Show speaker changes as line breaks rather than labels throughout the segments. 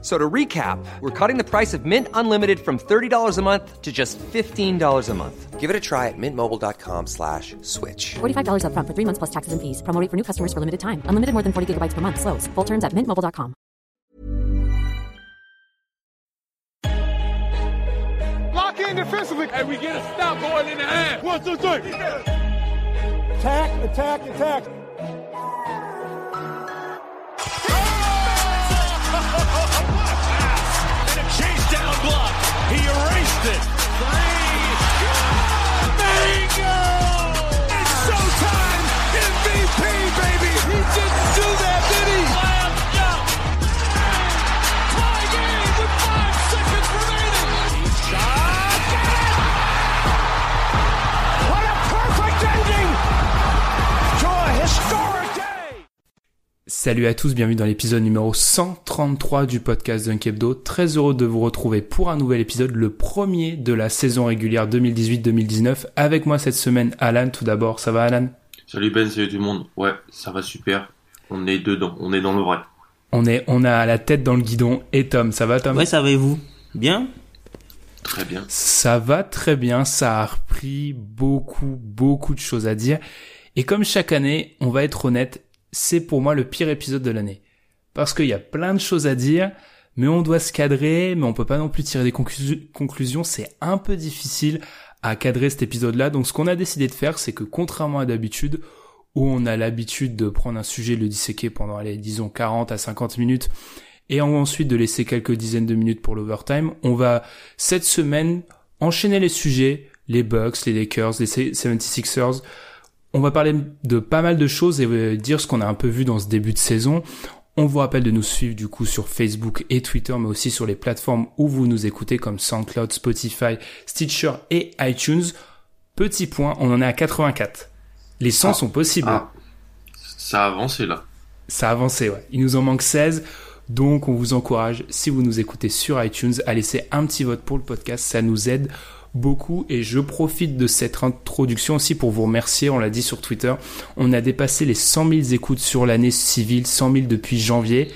So to recap, we're cutting the price of Mint Unlimited from $30 a month to just $15 a month. Give it a try at mintmobile.com slash switch.
$45 up front for three months plus taxes and fees. Promo rate for new customers for limited time. Unlimited more than 40 gigabytes per month. Slows. Full terms at mintmobile.com.
Lock in defensively. And we get a stop going in the half. One, two, three. Attack, attack, attack.
It.
Salut à tous, bienvenue dans l'épisode numéro 133 du podcast Dunk Hebdo. Très heureux de vous retrouver pour un nouvel épisode, le premier de la saison régulière 2018-2019. Avec moi cette semaine, Alan. Tout d'abord, ça va Alan?
Salut Ben, salut tout le monde. Ouais, ça va super. On est dedans, on est dans le vrai.
On est, on a la tête dans le guidon. Et Tom, ça va Tom?
Ouais, ça va et vous? Bien?
Très bien.
Ça va très bien, ça a repris beaucoup, beaucoup de choses à dire. Et comme chaque année, on va être honnête, c'est pour moi le pire épisode de l'année. Parce qu'il y a plein de choses à dire, mais on doit se cadrer, mais on peut pas non plus tirer des conclu- conclusions, c'est un peu difficile à cadrer cet épisode-là. Donc ce qu'on a décidé de faire, c'est que contrairement à d'habitude, où on a l'habitude de prendre un sujet, de le disséquer pendant, allez, disons 40 à 50 minutes, et ensuite de laisser quelques dizaines de minutes pour l'overtime, on va cette semaine enchaîner les sujets, les Bucks, les Lakers, les 76ers. On va parler de pas mal de choses et euh, dire ce qu'on a un peu vu dans ce début de saison. On vous rappelle de nous suivre du coup sur Facebook et Twitter, mais aussi sur les plateformes où vous nous écoutez comme SoundCloud, Spotify, Stitcher et iTunes. Petit point, on en est à 84. Les 100
Ah.
sont possibles.
Ah, ça a avancé là.
Ça a avancé, ouais. Il nous en manque 16. Donc, on vous encourage, si vous nous écoutez sur iTunes, à laisser un petit vote pour le podcast. Ça nous aide beaucoup. Et je profite de cette introduction aussi pour vous remercier. On l'a dit sur Twitter. On a dépassé les 100 000 écoutes sur l'année civile. 100 000 depuis janvier.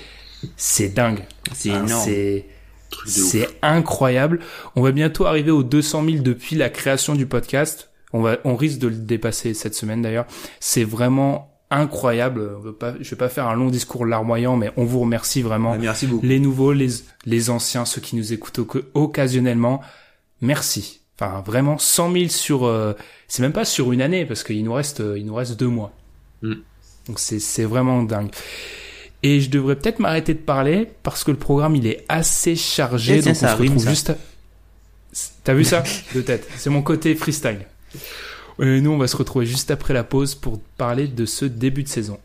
C'est dingue.
C'est
Ah,
énorme.
C'est, incroyable. On va bientôt arriver aux 200 000 depuis la création du podcast. On va, on risque de le dépasser cette semaine d'ailleurs. C'est vraiment incroyable. On veut pas, je vais pas faire un long discours larmoyant, mais on vous remercie vraiment.
Merci beaucoup.
Les nouveaux, les, les anciens, ceux qui nous écoutent oc- occasionnellement. Merci. Enfin, vraiment, 100 000 sur, euh, c'est même pas sur une année parce qu'il nous reste, euh, il nous reste deux mois.
Mm.
Donc c'est, c'est vraiment dingue. Et je devrais peut-être m'arrêter de parler parce que le programme il est assez chargé. Donc
ça
on se retrouve juste. à- T'as vu ça de tête? C'est mon côté freestyle. Et nous on va se retrouver juste après la pause pour parler de ce début de saison.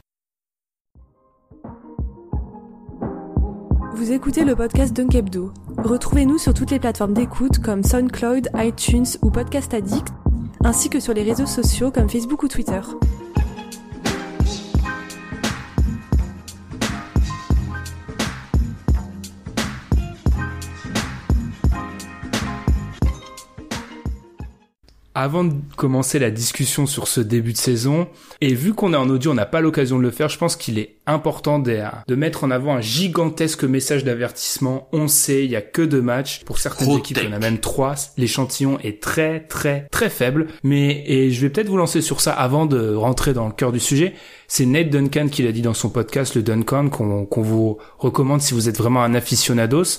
Vous écoutez le podcast Dunk Hebdo. Retrouvez-nous sur toutes les plateformes d'écoute comme SoundCloud, iTunes ou Podcast Addict, ainsi que sur les réseaux sociaux comme Facebook ou Twitter.
Avant de commencer la discussion sur ce début de saison, et vu qu'on est en audio, on n'a pas l'occasion de le faire, je pense qu'il est important de, de mettre en avant un gigantesque message d'avertissement. On sait, il y a que deux matchs. Pour certaines équipes,
tech.
il y en a même trois. L'échantillon est très, très, très faible. Mais, et je vais peut-être vous lancer sur ça avant de rentrer dans le cœur du sujet. C'est Nate Duncan qui l'a dit dans son podcast, le Duncan, qu'on qu'on vous recommande si vous êtes vraiment un aficionados.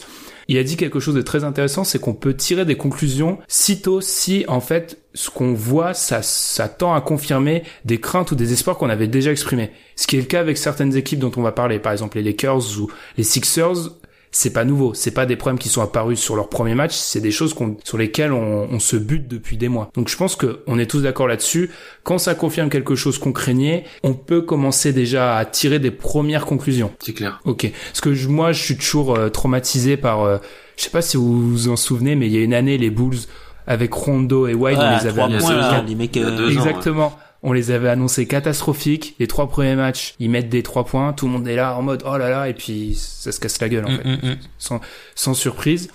Il a dit quelque chose de très intéressant, c'est qu'on peut tirer des conclusions sitôt si en fait ce qu'on voit, ça, ça tend à confirmer des craintes ou des espoirs qu'on avait déjà exprimés. Ce qui est le cas avec certaines équipes dont on va parler, par exemple les Lakers ou les Sixers. C'est pas nouveau, c'est pas des problèmes qui sont apparus sur leur premier match, c'est des choses qu'on, sur lesquelles on, on se bute depuis des mois. Donc je pense que on est tous d'accord là-dessus. Quand ça confirme quelque chose qu'on craignait, on peut commencer déjà à tirer des premières conclusions.
C'est clair.
Ok. Parce que je- moi, je suis toujours euh, traumatisé par. euh, je sais pas si vous vous en souvenez, mais il y a une année, les Bulls avec Rondo et White,
Ouais,
on les avait.
points là, les mecs. Euh,
ans.
Exactement. On les avait annoncés catastrophiques. Les trois premiers matchs, ils mettent des trois points. Tout le monde est là en mode oh là là, et puis ça se casse la gueule en
Mm,
fait,
mm, mm.
sans, sans surprise.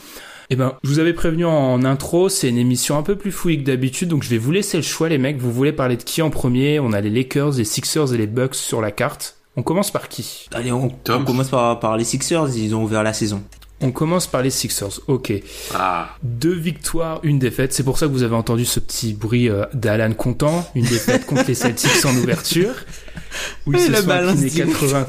Eh ben, je vous avais prévenu en intro, c'est une émission un peu plus fouille que d'habitude, donc je vais vous laisser le choix, les mecs. Vous voulez parler de qui en premier? On a les Lakers, les Sixers et les Bucks sur la carte. On commence par qui?
Allez, on, on commence par, par les Sixers, ils ont ouvert la saison.
On commence par les Sixers. Ok.
Ah,
Deux victoires, une défaite. C'est pour ça que vous avez entendu ce petit bruit euh, d'Alan content. Une défaite contre les Celtics en ouverture. Ils
Et
se
la
sont
balance
inclinés
du-
80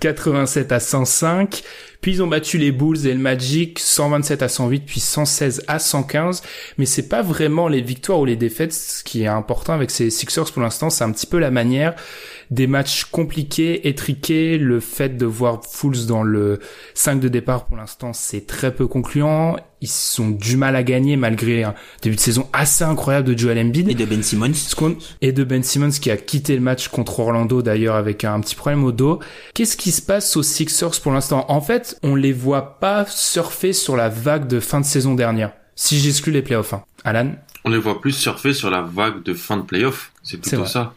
87 à 105. Puis ils ont battu les Bulls et le Magic 127 à 108, puis 116 à 115. Mais c'est pas vraiment les victoires ou les défaites. Ce qui est important avec ces Sixers pour l'instant, c'est un petit peu la manière des matchs compliqués, étriqués, le fait de voir Fools dans le 5 de départ pour l'instant, c'est très peu concluant. Ils ont du mal à gagner malgré un début de saison assez incroyable de Joel Embiid.
Et de Ben Simmons.
Et de Ben Simmons qui a quitté le match contre Orlando d'ailleurs avec un petit problème au dos. Qu'est-ce qui se passe aux Sixers pour l'instant? En fait, on les voit pas surfer sur la vague de fin de saison dernière. Si j'exclus les playoffs. Hein. Alan?
On les voit plus surfer sur la vague de fin de playoff. C'est plutôt
vrai.
ça.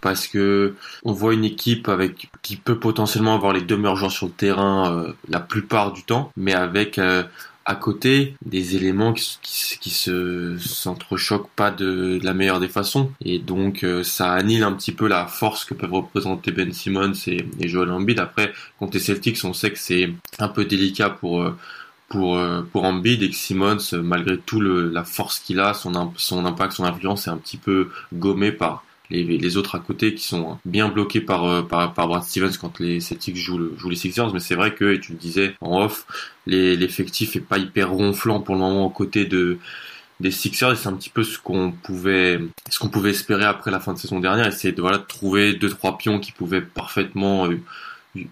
Parce que on voit une équipe avec qui peut potentiellement avoir les deux meilleurs joueurs sur le terrain euh, la plupart du temps, mais avec euh, à côté des éléments qui, qui, se s'entrechoquent pas de, la meilleure des façons. Et donc euh, ça annule un petit peu la force que peuvent représenter Ben Simmons et, Joel Embiid. Après, contre les Celtics, on sait que c'est un peu délicat pour pour pour Embiid et que Simmons, malgré tout la force qu'il a, son impact, son influence est un petit peu gommé par les, les autres à côté qui sont bien bloqués par euh, par, Brad Stevens quand les Celtics jouent, le, jouent les Sixers. Mais c'est vrai que, et tu le disais en off, l'effectif est pas hyper ronflant pour le moment aux côtés de des Sixers et c'est un petit peu ce qu'on pouvait ce pouvait espérer après la fin de saison dernière essayer de voilà de trouver deux trois pions qui pouvaient parfaitement euh,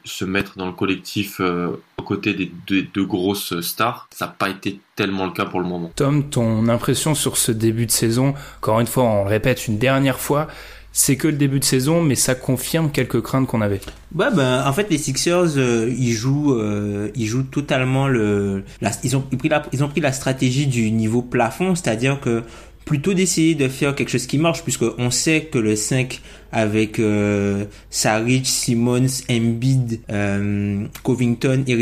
se mettre dans le collectif euh, aux côtés des deux, grosses stars ça n'a pas été tellement le cas pour le moment
Tom, ton impression sur ce début de saison, encore une fois, on le répète une dernière fois, c'est que le début de saison, mais ça confirme quelques craintes qu'on avait.
Ouais, ben, en fait, les Sixers, euh, ils jouent, euh, ils jouent totalement le, la, ils ont pris la, ils ont pris la stratégie du niveau plafond, c'est-à-dire que plutôt d'essayer de faire quelque chose qui marche, puisque on sait que le 5 avec euh, Saric, Simmons, Embiid, euh, Covington et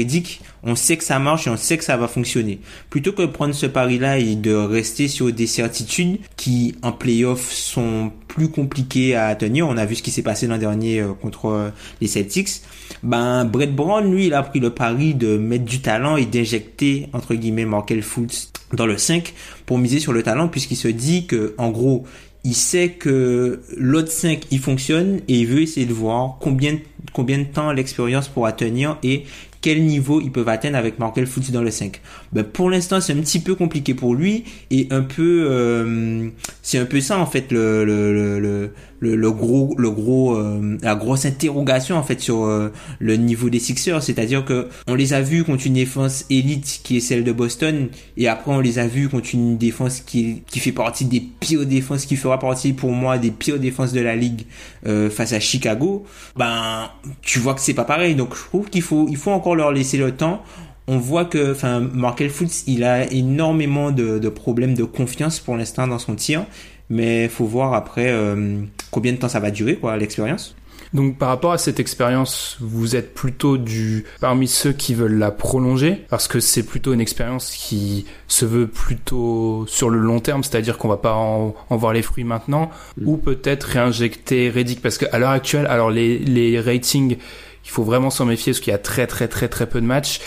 on sait que ça marche et on sait que ça va fonctionner. Plutôt que de prendre ce pari-là et de rester sur des certitudes qui en playoff sont plus compliquées à tenir, on a vu ce qui s'est passé l'an dernier euh, contre euh, les Celtics. Ben Brett Brown, lui, il a pris le pari de mettre du talent et d'injecter entre guillemets Markel Fultz dans le 5 pour miser sur le talent puisqu'il se dit que en gros il sait que l'autre 5 il fonctionne et il veut essayer de voir combien combien de temps l'expérience pourra tenir et quel niveau ils peuvent atteindre avec Markel Fultz dans le 5. Ben pour l'instant c'est un petit peu compliqué pour lui et un peu euh, c'est un peu ça en fait le le le le, le, le gros le gros euh, la grosse interrogation en fait sur euh, le niveau des Sixers, c'est-à-dire que on les a vus contre une défense élite qui est celle de Boston et après on les a vus contre une défense qui qui fait partie des pires défenses qui fera partie pour moi des pires défenses de la ligue euh, face à Chicago. Ben tu vois que c'est pas pareil. Donc je trouve qu'il faut il faut encore leur laisser le temps. On voit que, enfin, Markel Fultz, il a énormément de, de problèmes de confiance pour l'instant dans son tir, mais faut voir après euh, combien de temps ça va durer, quoi, l'expérience.
Donc par rapport à cette expérience, vous êtes plutôt du parmi ceux qui veulent la prolonger parce que c'est plutôt une expérience qui se veut plutôt sur le long terme, c'est-à-dire qu'on va pas en, en voir les fruits maintenant ou peut-être réinjecter Reddick parce qu'à l'heure actuelle, alors les les ratings, il faut vraiment s'en méfier parce qu'il y a très très très très peu de matchs.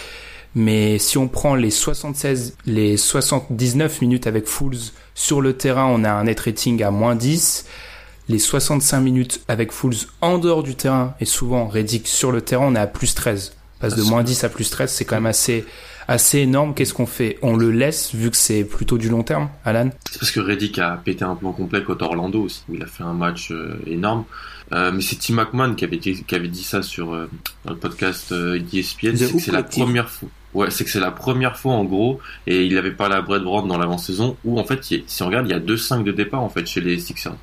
Mais si on prend les 76, les 79 minutes avec Fools sur le terrain, on a un net rating à moins 10 les 65 minutes avec Fools en dehors du terrain et souvent Reddick sur le terrain, on est à plus 13. Passe de
Ah,
moins
c'est-
10 à plus 13, c'est quand même assez, assez énorme. Qu'est-ce qu'on fait? On le laisse vu que c'est plutôt du long terme, Alan?
C'est parce que Reddick a pété un plan complet contre Orlando aussi, où il a fait un match euh, énorme. Euh, mais c'est Tim McMahon qui avait dit, qui avait dit ça sur euh, dans le podcast euh, d'ESPN.
The
C'est la première fois. Ouais, c'est que c'est la première fois en gros, et il avait parlé à Brett Brown dans l'avant-saison, où en fait, a- si on regarde, il y a deux 5 de départ en fait chez les Sixers.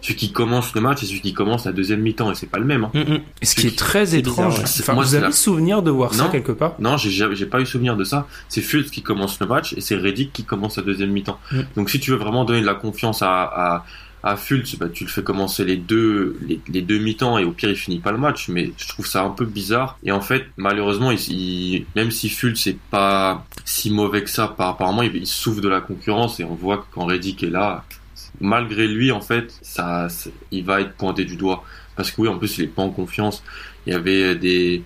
Celui qui commence le match et celui qui commence la deuxième mi-temps, et c'est pas le même. Hein.
Et ce qui est très étrange,
bizarre, ouais.
enfin,
Moi,
vous avez
la-
souvenir de voir ça quelque part?
Non, j'ai pas eu souvenir de ça. C'est Fultz qui commence le match et c'est Reddick qui commence la deuxième mi-temps.
Mm.
Donc si tu veux vraiment donner de la confiance à, à, à Fultz, bah, tu le fais commencer les deux, les, deux mi-temps et au pire il finit pas le match. Mais je trouve ça un peu bizarre. Et en fait, malheureusement, même si Fultz est pas si mauvais que ça, par apparemment, il, souffre de la concurrence et on voit que quand Reddick est là, malgré lui, en fait, ça, il va être pointé du doigt. Parce que oui, en plus, il est pas en confiance. Il y avait des,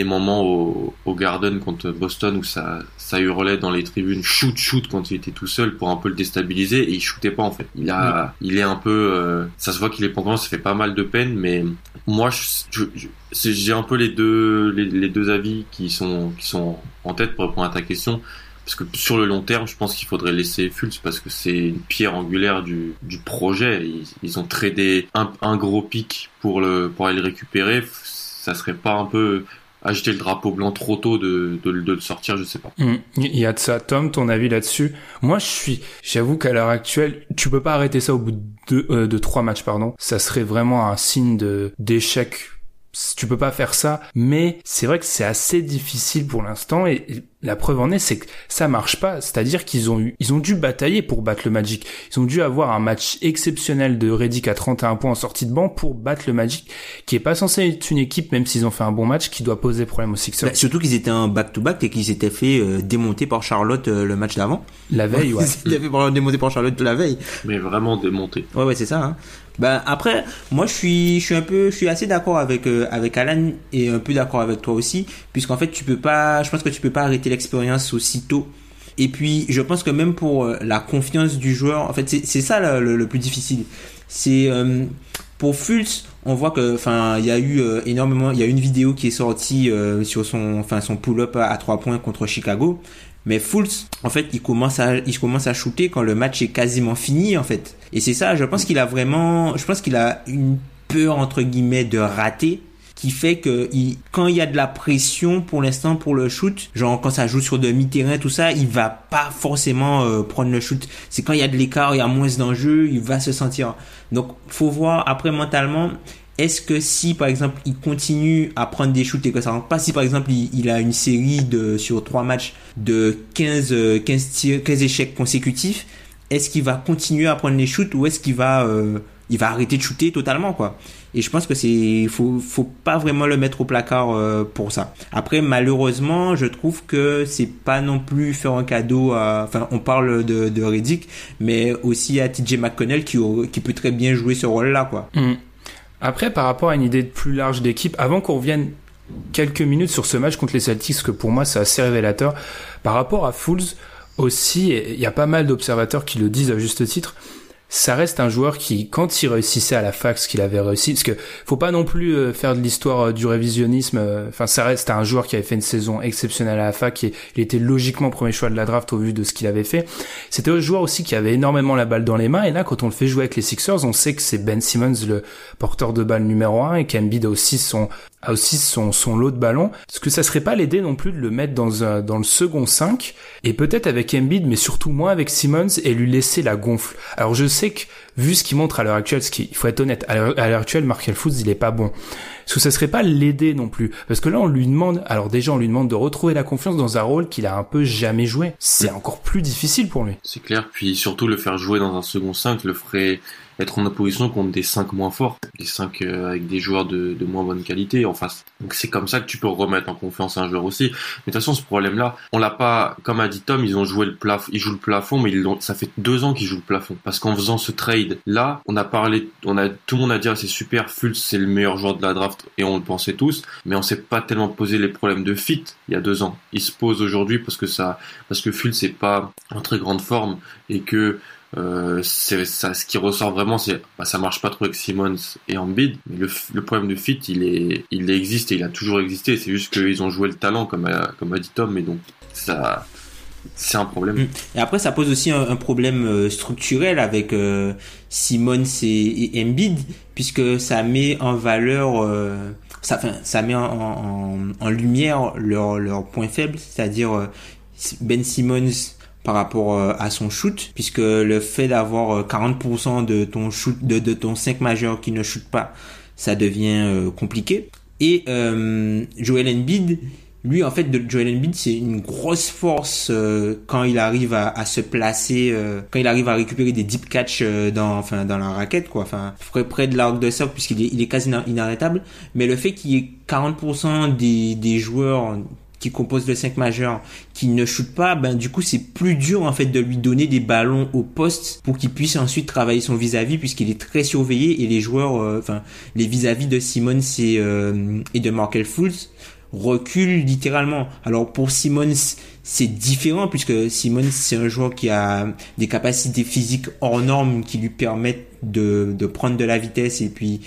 des moments au, au Garden contre Boston où ça, ça hurlait dans les tribunes shoot shoot quand il était tout seul pour un peu le déstabiliser et il shootait pas en fait. Il a, il est un peu, euh, ça se voit qu'il est pas ça fait pas mal de peine, mais moi je, j'ai un peu les deux, les, les, deux avis qui sont, qui sont en tête pour répondre à ta question. Parce que sur le long terme, je pense qu'il faudrait laisser Fultz parce que c'est une pierre angulaire du, du projet. Ils, ils ont tradé un, un gros pic pour le, pour aller le récupérer. Ça serait pas un peu acheter le drapeau blanc trop tôt de, de, de le sortir, je sais pas.
Mm. Il y a de ça. Tom, ton avis là-dessus? Moi, je suis, j'avoue qu'à l'heure actuelle, tu peux pas arrêter ça au bout de euh, de trois matchs, pardon. Ça serait vraiment un signe de d'échec tu peux pas faire ça, mais c'est vrai que c'est assez difficile pour l'instant et la preuve en est, c'est que ça marche pas. C'est-à-dire qu'ils ont eu, ils ont dû batailler pour battre le Magic. Ils ont dû avoir un match exceptionnel de Reddick à 31 points en sortie de banc pour battre le Magic, qui est pas censé être une équipe, même s'ils ont fait un bon match, qui doit poser problème aux Sixers.
Bah, surtout qu'ils étaient un back-to-back et qu'ils s'étaient fait euh, démonter par Charlotte euh, le match d'avant.
La veille, ouais.
ils s'étaient fait démonter par Charlotte la veille.
Mais vraiment démonter.
Ouais, ouais, c'est ça. Hein. Ben après, moi je suis, je suis un peu, je suis assez d'accord avec euh, avec Alan et un peu d'accord avec toi aussi, puisqu'en fait tu peux pas, je pense que tu peux pas arrêter l'expérience aussitôt. Et puis je pense que même pour euh, la confiance du joueur, en fait c'est ça le, plus difficile. C'est euh, pour Fultz, on voit que, enfin, il y a eu énormément, il y a une vidéo qui est sortie sur son, enfin son pull-up à trois points contre Chicago. Mais Fultz, en fait, il commence à, il commence à shooter quand le match est quasiment fini, en fait. Et c'est ça, je pense qu'il a vraiment, je pense qu'il a une peur, entre guillemets, de rater qui fait que il, quand il y a de la pression pour l'instant pour le shoot, genre quand ça joue sur demi-terrain tout ça, il va pas forcément euh, prendre le shoot. C'est quand il y a de l'écart, il y a moins d'enjeux, il va se sentir. Donc faut voir après mentalement est-ce que si par exemple il continue à prendre des shoots et que ça rentre pas, si par exemple il, a une série de sur trois matchs de 15 15 15 échecs consécutifs, est-ce qu'il va continuer à prendre les shoots ou est-ce qu'il va euh, il va arrêter de shooter totalement quoi? Et je pense que c'est faut faut pas vraiment le mettre au placard euh, pour ça après malheureusement je trouve que c'est pas non plus faire un cadeau à enfin on parle de de Reddick mais aussi à TJ McConnell qui qui peut très bien jouer ce rôle là quoi
mm. Après, par rapport à une idée plus large d'équipe, avant qu'on revienne quelques minutes sur ce match contre les Celtics, que pour moi c'est assez révélateur, par rapport à Fools aussi, il y a pas mal d'observateurs qui le disent à juste titre, ça reste un joueur qui, quand il réussissait à la fac ce qu'il avait réussi, parce que faut pas non plus euh, faire de l'histoire euh, du révisionnisme. Euh, enfin, ça reste un joueur qui avait fait une saison exceptionnelle à la fac et il était logiquement premier choix de la draft au vu de ce qu'il avait fait. C'était un joueur aussi qui avait énormément la balle dans les mains et là, quand on le fait jouer avec les Sixers, on sait que c'est Ben Simmons le porteur de balle numéro un et qu'Embiid aussi son a aussi son, son lot de ballons. Est-ce que ça serait pas l'aider non plus de le mettre dans, un, dans le second 5 et peut-être avec Embiid mais surtout moins avec Simmons et lui laisser la gonfle. Alors je sais que vu ce qu'il montre à l'heure actuelle, ce qui, il faut être honnête, à l'heure actuelle, Markel Foods, il est pas bon. Est-ce que ça serait pas l'aider non plus Parce que là, on lui demande, alors déjà, on lui demande de retrouver la confiance dans un rôle qu'il a un peu jamais joué. C'est encore plus difficile pour lui.
C'est clair. Puis surtout, le faire jouer dans un second 5 le ferait être en opposition contre des 5 moins forts, des 5 euh, avec des joueurs de, moins bonne qualité en face. Donc c'est comme ça que tu peux remettre en confiance un joueur aussi. Mais de toute façon, ce problème-là, on l'a pas, comme a dit Tom, ils ont joué le plafond, ils jouent le plafond, mais ils ça fait deux ans qu'ils jouent le plafond. Parce qu'en faisant ce trade, là, on a parlé, on a, tout le monde a dit, ah, c'est super, Fultz, c'est le meilleur joueur de la draft, et on le pensait tous, mais on s'est pas tellement posé les problèmes de fit il y a deux ans. Il se pose aujourd'hui parce que ça, parce que Fultz c'est pas en très grande forme et que euh, ce qui ressort vraiment, c'est bah, ça marche pas trop avec Simmons et Embiid, mais le, problème de fit, il est, il existe et il a toujours existé. C'est juste qu'ils ont joué le talent, comme a, comme a dit Tom, mais donc ça, c'est un problème. Mm.
Et après, ça pose aussi un, problème euh, structurel avec euh, Simmons et, et, Embiid, puisque ça met en valeur, ça, enfin, ça met en lumière leur, leur point faible, c'est-à-dire Ben Simmons par rapport euh, à son shoot puisque le fait d'avoir 40% euh, de ton shoot de, de ton 5 majeur qui ne shoot pas ça devient euh, compliqué. Et euh, Joel Embiid lui en fait de Joel Embiid c'est une grosse force euh, quand il arrive à, à se placer euh, quand il arrive à récupérer des deep catch euh, dans enfin dans la raquette quoi. Enfin près près de l'arc de cercle puisqu'il est il est quasi inarrêtable mais le fait qu'il y ait 40% des des joueurs qui composent le 5 majeur qui ne shoot pas ben du coup c'est plus dur en fait de lui donner des ballons au poste pour qu'il puisse ensuite travailler son vis-à-vis puisqu'il est très surveillé et les joueurs enfin les vis-à-vis de Simon et et de Markel Fultz recule littéralement. Alors pour Simmons, c'est différent puisque Simmons c'est un joueur qui a des capacités physiques hors normes qui lui permettent de prendre de la vitesse et puis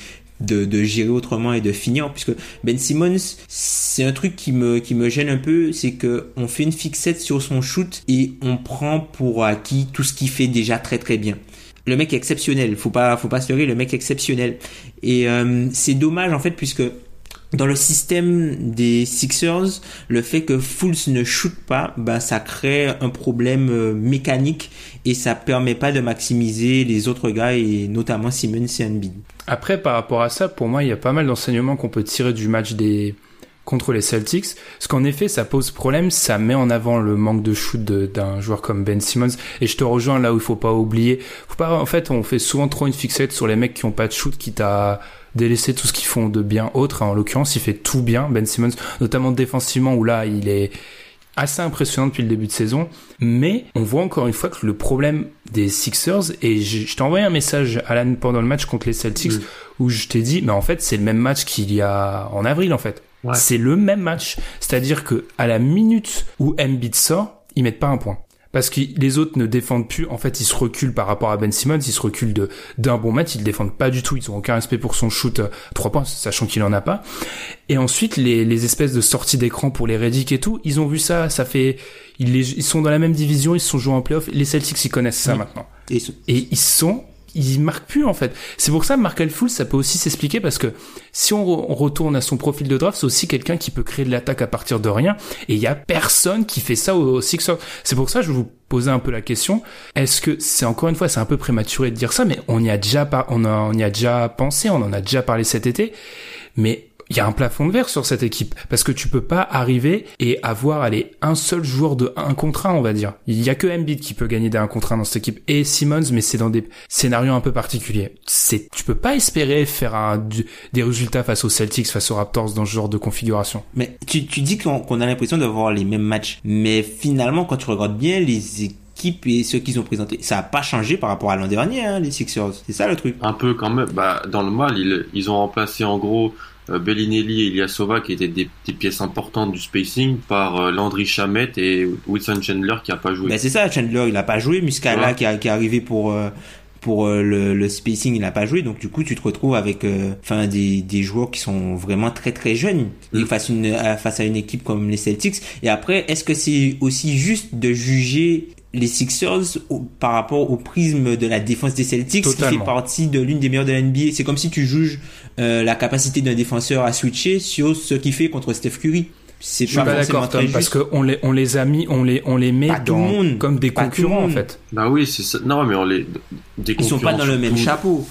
de, gérer autrement et de finir puisque Ben Simmons c'est un truc qui me qui me gêne un peu c'est que on fait une fixette sur son shoot et on prend pour acquis tout ce qu'il fait déjà très très bien. Le mec exceptionnel faut pas faut pas se leurrer le mec exceptionnel. Et euh, c'est dommage en fait puisque dans le système des Sixers, le fait que Fools ne shoot pas, bah, ça crée un problème euh, mécanique et ça permet pas de maximiser les autres gars et notamment Simmons et Embiid.
Après, par rapport à ça, pour moi, il y a pas mal d'enseignements qu'on peut tirer du match des contre les Celtics, parce qu'en effet, ça pose problème, ça met en avant le manque de shoot d'un joueur comme Ben Simmons. Et je te rejoins là où il faut pas oublier, faut pas, en fait, on fait souvent trop une fixette sur les mecs qui ont pas de shoot, qui t'a délaisser tout ce qu'ils font de bien autre. En l'occurrence, il fait tout bien, Ben Simmons, notamment défensivement où là, il est assez impressionnant depuis le début de saison. Mais on voit encore une fois que le problème des Sixers, et je, t'ai envoyé un message, Alan, pendant le match contre les Celtics, où je t'ai dit, mais en fait, c'est le même match qu'il y a en avril, en fait. C'est le même match. C'est-à-dire que à la minute où Embiid sort, ils mettent pas un point parce que les autres ne défendent plus. En fait, ils se reculent par rapport à Ben Simmons, ils se reculent de d'un bon match, ils défendent pas du tout, ils ont aucun respect pour son shoot à euh, trois points, sachant qu'il en a pas. Et ensuite, les, les espèces de sorties d'écran pour les Reddick et tout, ils ont vu ça, ça fait, ils, ils sont dans la même division, ils se sont joués en playoff. Les Celtics, ils connaissent ça maintenant. Et, et ils sont il marque plus en fait. C'est pour ça Markel Fultz ça peut aussi s'expliquer parce que si on, retourne à son profil de draft, c'est aussi quelqu'un qui peut créer de l'attaque à partir de rien et il y a personne qui fait ça au, Sixers. C'est pour ça que je vous posais un peu la question. Est-ce que c'est encore une fois c'est un peu prématuré de dire ça mais on y a déjà on, on y a déjà pensé, on en a déjà parlé cet été. Mais il y a un plafond de verre sur cette équipe parce que tu peux pas arriver et avoir aller un seul joueur de un contre un, on va dire. Il y a que Embiid qui peut gagner des 1 contre 1 dans cette équipe et Simmons mais c'est dans des scénarios un peu particuliers. C'est tu peux pas espérer faire un, des résultats face aux Celtics, face aux Raptors dans ce genre de configuration.
Mais tu, tu dis qu'on a l'impression d'avoir les mêmes matchs, mais finalement quand tu regardes bien les équipes et ceux qu'ils ont présentés. Ça a pas changé par rapport à l'an dernier, hein, les Sixers. C'est ça le truc.
Un peu quand même. Bah, dans le mal, ils, ils ont remplacé en gros Bellinelli et Ilyasova qui étaient des, pièces importantes du spacing par euh, Landry Chamet et Wilson Chandler qui a pas joué.
Ben c'est ça, Chandler il a pas joué, Muscala qui, qui est arrivé pour euh, pour le, le, spacing il n'a pas joué. Donc du coup tu te retrouves avec enfin des, des joueurs qui sont vraiment très très jeunes. Mm. face une face à une équipe comme les Celtics. Et après est-ce que c'est aussi juste de juger les Sixers par rapport au prisme de la défense des Celtics qui fait partie de l'une des meilleures de la NBA. C'est comme si tu juges euh, la capacité d'un défenseur à switcher sur ce qu'il fait contre Steph Curry.
C'est pas, pas d'accord Tom parce qu'on les on les a mis on les on les met dans, comme des concurrents en fait.
Bah oui, c'est ça. Non mais on les
des Ils sont pas dans le même chapeau.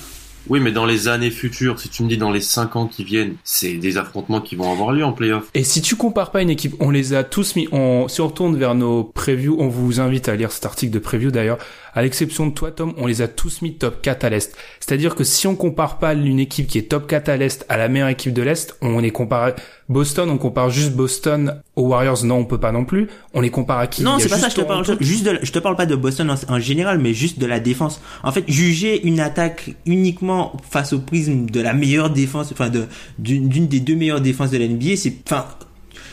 Oui, mais dans les années futures, si tu me dis dans les 5 ans qui viennent, c'est des affrontements qui vont avoir lieu en playoff.
Et si tu compares pas une équipe, on les a tous mis, on, si on retourne vers nos previews, on vous invite à lire cet article de preview d'ailleurs, à l'exception de toi, Tom, on les a tous mis top 4 à l'Est. C'est-à-dire que si on compare pas une équipe qui est top 4 à l'Est à la meilleure équipe de l'Est, on les compare Boston, on compare juste Boston aux Warriors, non, on peut pas non plus. On les compare à qui?
Non, c'est pas ça, je te parle juste de, je te parle pas de Boston en, général, mais juste de la défense. En fait, juger une attaque uniquement face au prisme de la meilleure défense, enfin de d'une des deux meilleures défenses de la NBA, c'est enfin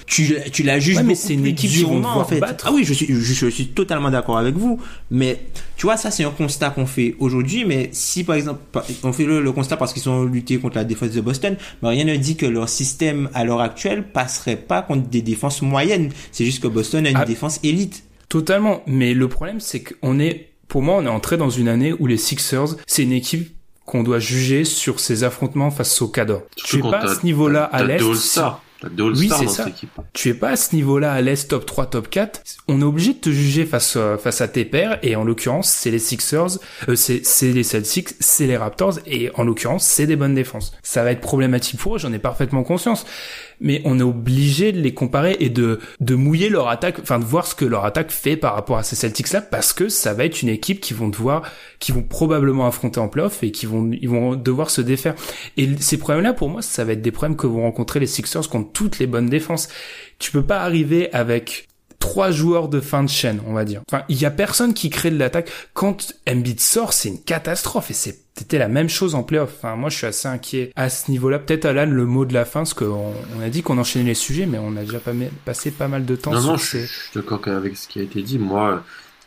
tu, tu la juges mais c'est une équipe qui en fait. Ah oui, je suis, je, suis totalement d'accord avec vous. Mais tu vois, ça c'est un constat qu'on fait aujourd'hui. Mais si par exemple, on fait le, constat parce qu'ils ont lutté contre la défense de Boston, mais rien ne dit que leur système à l'heure actuelle passerait pas contre des défenses moyennes. C'est juste que Boston a une ah. défense élite.
Totalement. Mais le problème, c'est qu'on est, pour moi, on est entré dans une année où les Sixers, c'est une équipe qu'on doit juger sur ses affrontements face au Cador. Tu es pas à ce niveau-là à l'Est oui, c'est ça. Tu es pas à ce niveau-là à l'Est top 3, top 4. On est obligé de te juger face, euh, face à tes pairs. Et en l'occurrence, c'est les Sixers, euh, c'est les Celtics, c'est les Raptors. Et en l'occurrence, c'est des bonnes défenses. Ça va être problématique pour eux, j'en ai parfaitement conscience. Mais on est obligé de les comparer et de de mouiller leur attaque, enfin de voir ce que leur attaque fait par rapport à ces Celtics là, parce que ça va être une équipe qui vont devoir, qui vont probablement affronter en playoff et qui vont ils vont devoir se défaire. Et ces problèmes là, pour moi, ça va être des problèmes que vont rencontrer les Sixers contre toutes les bonnes défenses. Tu peux pas arriver avec trois joueurs de fin de chaîne, on va dire. Enfin, il y a personne qui crée de l'attaque. Quand Embiid sort, c'est une catastrophe et c'était la même chose en playoff. Enfin, moi, je suis assez inquiet à ce niveau-là. Peut-être Alan, le mot de la fin, parce qu'on on a dit qu'on enchaînait les sujets, mais on a déjà pas passé pas mal de temps.
Non, non, je, je suis d'accord avec ce qui a été dit. Moi,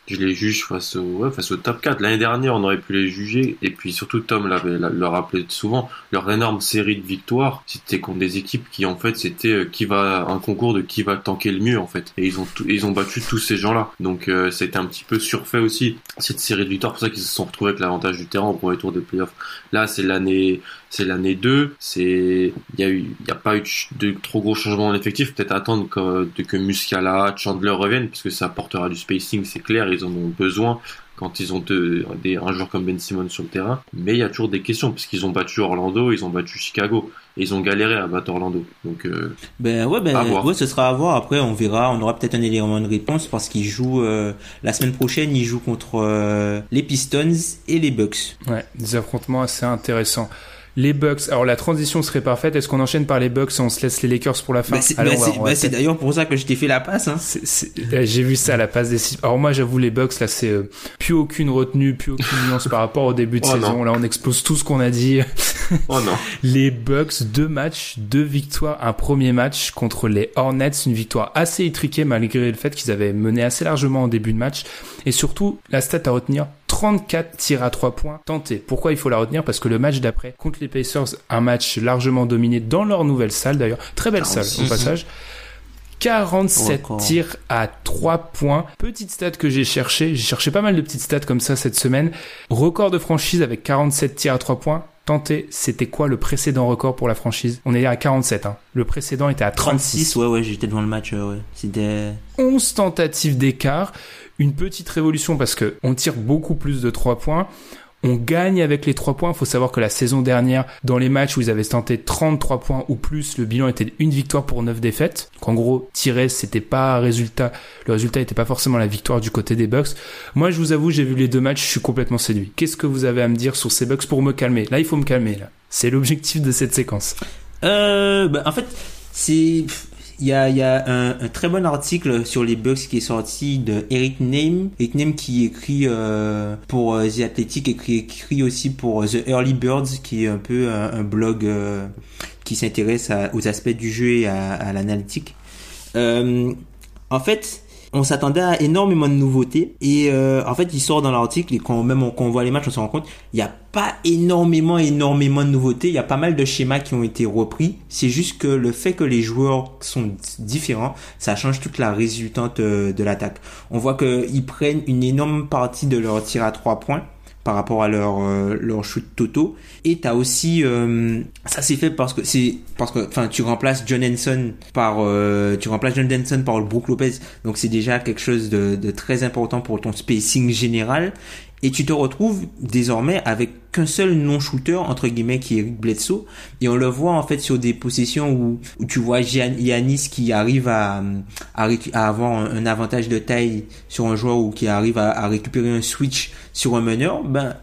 je les juge face au, face au top 4. L'année dernière, on aurait pu les juger. Et puis surtout, Tom l'avait, le rappelé souvent, leur énorme série de victoires, c'était contre des équipes qui, en fait, c'était euh, qui va, un concours de qui va tanker le mieux, en fait. Et ils ont ils ont battu tous ces gens-là. Donc, euh, c'était un petit peu surfait aussi, cette série de victoires. pour ça qu'ils se sont retrouvés avec l'avantage du terrain au premier tour des playoffs. Là, c'est l'année, c'est l'année 2. C'est, il y a eu, il y a pas eu de trop gros changements en effectif. Peut-être attendre que, que Muscala, Chandler reviennent, parce que ça apportera du spacing, c'est clair ils en ont besoin quand ils ont des, un joueur comme Ben Simmons sur le terrain. Mais il y a toujours des questions, parce qu'ils ont battu Orlando, ils ont battu Chicago. Et ils ont galéré à battre Orlando. Donc, euh,
ben ouais, ben ouais, ce sera à voir. Après, on verra. On aura peut-être un élément de réponse parce qu'ils jouent euh, la semaine prochaine. Ils jouent contre euh, les Pistons et les Bucks.
Ouais, des affrontements assez intéressants. Les Bucks. Alors la transition serait parfaite. Est-ce qu'on enchaîne par les Bucks et on se laisse les Lakers pour la fin
bah, C'est bah, bah, d'ailleurs pour ça que je t'ai fait la passe. Hein.
J'ai vu ça, la passe des six. Alors moi j'avoue les Bucks là c'est euh, plus aucune retenue, plus aucune nuance par rapport au début de oh saison. Là on explose tout ce qu'on a dit.
oh non.
Les Bucks, deux matchs, deux victoires. Un premier match contre les Hornets, une victoire assez étriquée malgré le fait qu'ils avaient mené assez largement en début de match. Et surtout la stat à retenir 34 tirs à 3 points tentés. Pourquoi il faut la retenir? Parce que le match d'après, contre les Pacers, un match largement dominé dans leur nouvelle salle d'ailleurs, très belle salle au passage. 47 tirs à 3 points. Petite stat que j'ai cherché, j'ai cherché pas mal de petites stats comme ça cette semaine. Record de franchise avec 47 tirs à 3 points. Tenté, c'était quoi le précédent record pour la franchise? On est à 47. Hein. Le précédent était à 36. 36
ouais, ouais, j'étais devant le match. Euh, ouais. C'était
11 tentatives d'écart une petite révolution parce que on tire beaucoup plus de 3 points. On gagne avec les 3 points. Il faut savoir que la saison dernière, dans les matchs où ils avaient tenté 33 points ou plus, le bilan était une victoire pour 9 défaites. Donc en gros, tirer, c'était pas un résultat. Le résultat n'était pas forcément la victoire du côté des Bucks. Moi, je vous avoue, j'ai vu les deux matchs, je suis complètement séduit. Qu'est-ce que vous avez à me dire sur ces Bucks pour me calmer? Là, il faut me calmer. Là, c'est l'objectif de cette séquence.
Euh, bah, en fait, c'est il y a, un, très bon article sur les Bucks qui est sorti de Eric Name. Eric Name qui écrit euh, pour euh, The Athletic et qui écrit aussi pour The Early Birds qui est un peu un, blog euh, qui s'intéresse aux aspects du jeu et à, à l'analytique. Euh, en fait, on s'attendait à énormément de nouveautés et euh, en fait il sort dans l'article et quand même on, quand on voit les matchs on se rend compte il n'y a pas énormément énormément de nouveautés. Il y a pas mal de schémas qui ont été repris. C'est juste que le fait que les joueurs sont différents ça change toute la résultante euh, de l'attaque. On voit qu'ils prennent une énorme partie de leur tir à trois points par rapport à leur euh, leur shoot totaux et t'as aussi euh, ça s'est fait parce que c'est parce que enfin tu remplaces John Henson par euh, tu remplaces John Henson par Brook Lopez. Donc c'est déjà quelque chose de, de très important pour ton spacing général et tu te retrouves désormais avec qu'un seul non-shooter entre guillemets qui est Bledsoe. Et on le voit en fait sur des possessions où, tu vois Yanis qui arrive à, avoir un, avantage de taille sur un joueur ou qui arrive à, récupérer un switch sur un meneur ben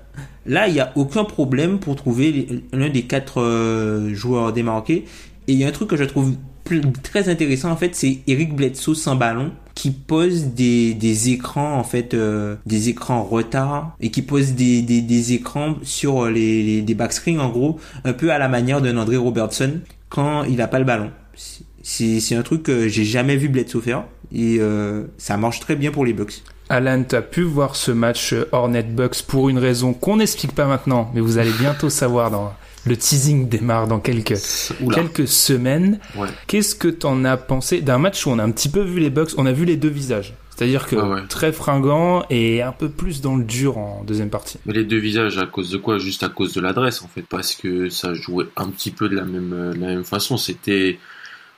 là il y a aucun problème pour trouver l'un des quatre euh, joueurs démarqués et il y a un truc que je trouve très intéressant en fait c'est Eric Bledsoe sans ballon qui pose des, des écrans en fait euh, des écrans retard et qui pose des, des, des écrans sur les, les des backscreens en gros un peu à la manière d'un André Robertson quand il a pas le ballon. C'est un truc que j'ai jamais vu Bledsoe faire et euh, ça marche très bien pour les Bucks.
Alan, tu as pu voir ce match Hornet Bucks pour une raison qu'on n'explique pas maintenant, mais vous allez bientôt savoir dans le teasing démarre dans quelques, quelques semaines. Qu'est-ce que t'en as pensé d'un match où on a un petit peu vu les Bucks, on a vu les deux visages c'est-à-dire que ah très fringant et un peu plus dans le dur en deuxième partie.
Mais les deux visages à cause de quoi? Juste à cause de l'adresse en fait, parce que ça jouait un petit peu de la même, de la même façon. C'était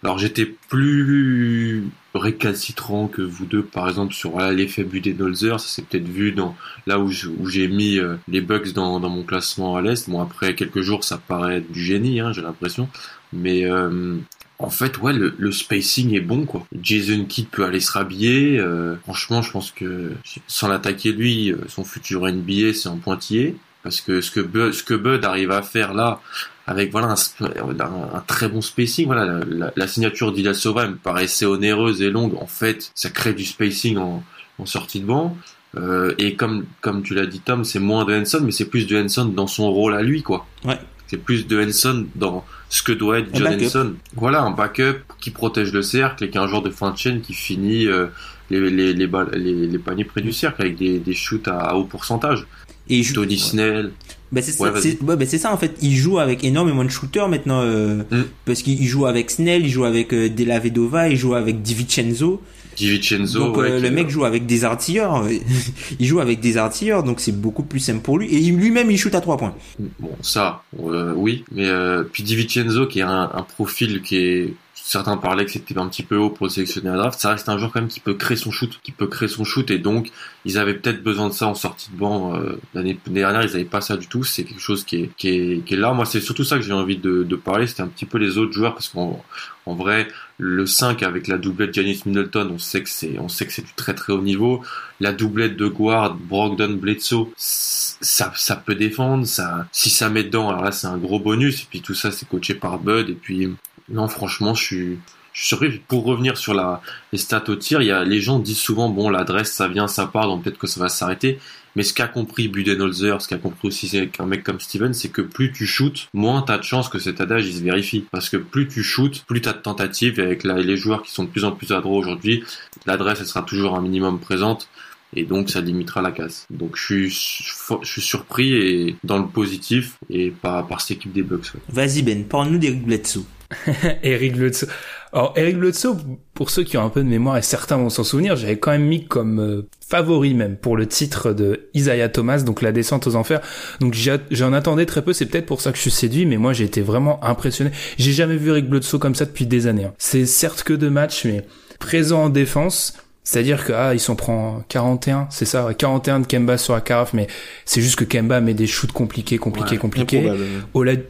alors j'étais plus récalcitrant que vous deux, par exemple sur l'effet Budenholzer, ça s'est peut-être vu dans là où j'ai mis euh, les bugs dans, mon classement à l'est. Bon après quelques jours ça paraît du génie, hein, j'ai l'impression, mais euh, en fait, ouais, le, spacing est bon, quoi. Jason Kidd peut aller se rhabiller. Euh, franchement, je pense que sans l'attaquer lui, son futur NBA, c'est en pointillé. Parce que ce que Bud, ce que Bud arrive à faire là, avec voilà un, un, très bon spacing, voilà la, la, signature d'Ilasova me paraissait onéreuse et longue. En fait, ça crée du spacing en, en sortie de banc. Euh, et comme comme tu l'as dit Tom, c'est moins de Henson, mais c'est plus de Henson dans son rôle à lui, quoi.
Ouais.
C'est plus de Henson dans ce que doit être John Henson. Voilà, un backup qui protège le cercle et qui est un joueur de fin de chaîne qui finit euh, les, les, les, les, les paniers près du cercle avec des, des shoots à, haut pourcentage. Et il joue... Tony Snell.
Bah c'est ouais, ça, bah, ça en fait. Il joue avec énormément de shooters maintenant euh, mm. parce qu'il joue avec Snell, il joue avec euh, Della Vedova, il joue avec DiVincenzo.
DiVincenzo.
Donc
ouais,
le mec joue avec des artilleurs. il joue avec des artilleurs, donc c'est beaucoup plus simple pour lui. Et lui-même, il shoot à trois points.
Bon, ça, euh, oui. Mais euh, puis DiVincenzo, qui a un, un profil qui est certains parlaient que c'était un petit peu haut pour le sélectionner à draft. Ça reste un joueur quand même qui peut créer son shoot, qui peut créer son shoot, et donc ils avaient peut-être besoin de ça en sortie de banc euh, l'année dernière. Ils n'avaient pas ça du tout. C'est quelque chose qui est, qui là. Moi, c'est surtout ça que j'ai envie de, parler. C'était un petit peu les autres joueurs parce qu'en en vrai, le 5 avec la doublette Janice Middleton, on sait que c'est, on sait que c'est du très très haut niveau. La doublette de Guard, Brogdon, Bledsoe, ça, ça peut défendre. Si ça met dedans, alors là c'est un gros bonus. Et puis tout ça, c'est coaché par Bud. Et puis non, franchement, je suis, surpris. Pour revenir sur la, les stats au tir, il y a, les gens disent souvent, bon, l'adresse, ça vient, ça part, donc peut-être que ça va s'arrêter. Mais ce qu'a compris Budenholzer, ce qu'a compris aussi un mec comme Steven, c'est que plus tu shootes, moins t'as de chances que cet adage il se vérifie. Parce que plus tu shootes, plus t'as de tentatives. Et avec les joueurs qui sont de plus en plus adroits aujourd'hui, l'adresse elle sera toujours un minimum présente et donc ça limitera la casse. Donc je suis, surpris et dans le positif et par, par cette équipe des Bucks.
Vas-y Ben, parle-nous d'Eric Bledsoe.
Eric Bledsoe. Alors Eric Bledsoe, pour ceux qui ont un peu de mémoire et certains vont s'en souvenir, j'avais quand même mis comme euh, favori même pour le titre de Isaiah Thomas, donc la descente aux enfers. Donc j'en attendais très peu, c'est peut-être pour ça que je suis séduit, mais moi j'ai été vraiment impressionné. J'ai jamais vu Eric Bledsoe comme ça depuis des années. Hein. C'est certes que deux matchs, mais présent en défense, c'est-à-dire que ah, ils s'en prend 41, c'est ça, ouais, 41 de Kemba sur la carafe, mais c'est juste que Kemba met des shoots compliqués, compliqués, ouais, compliqués.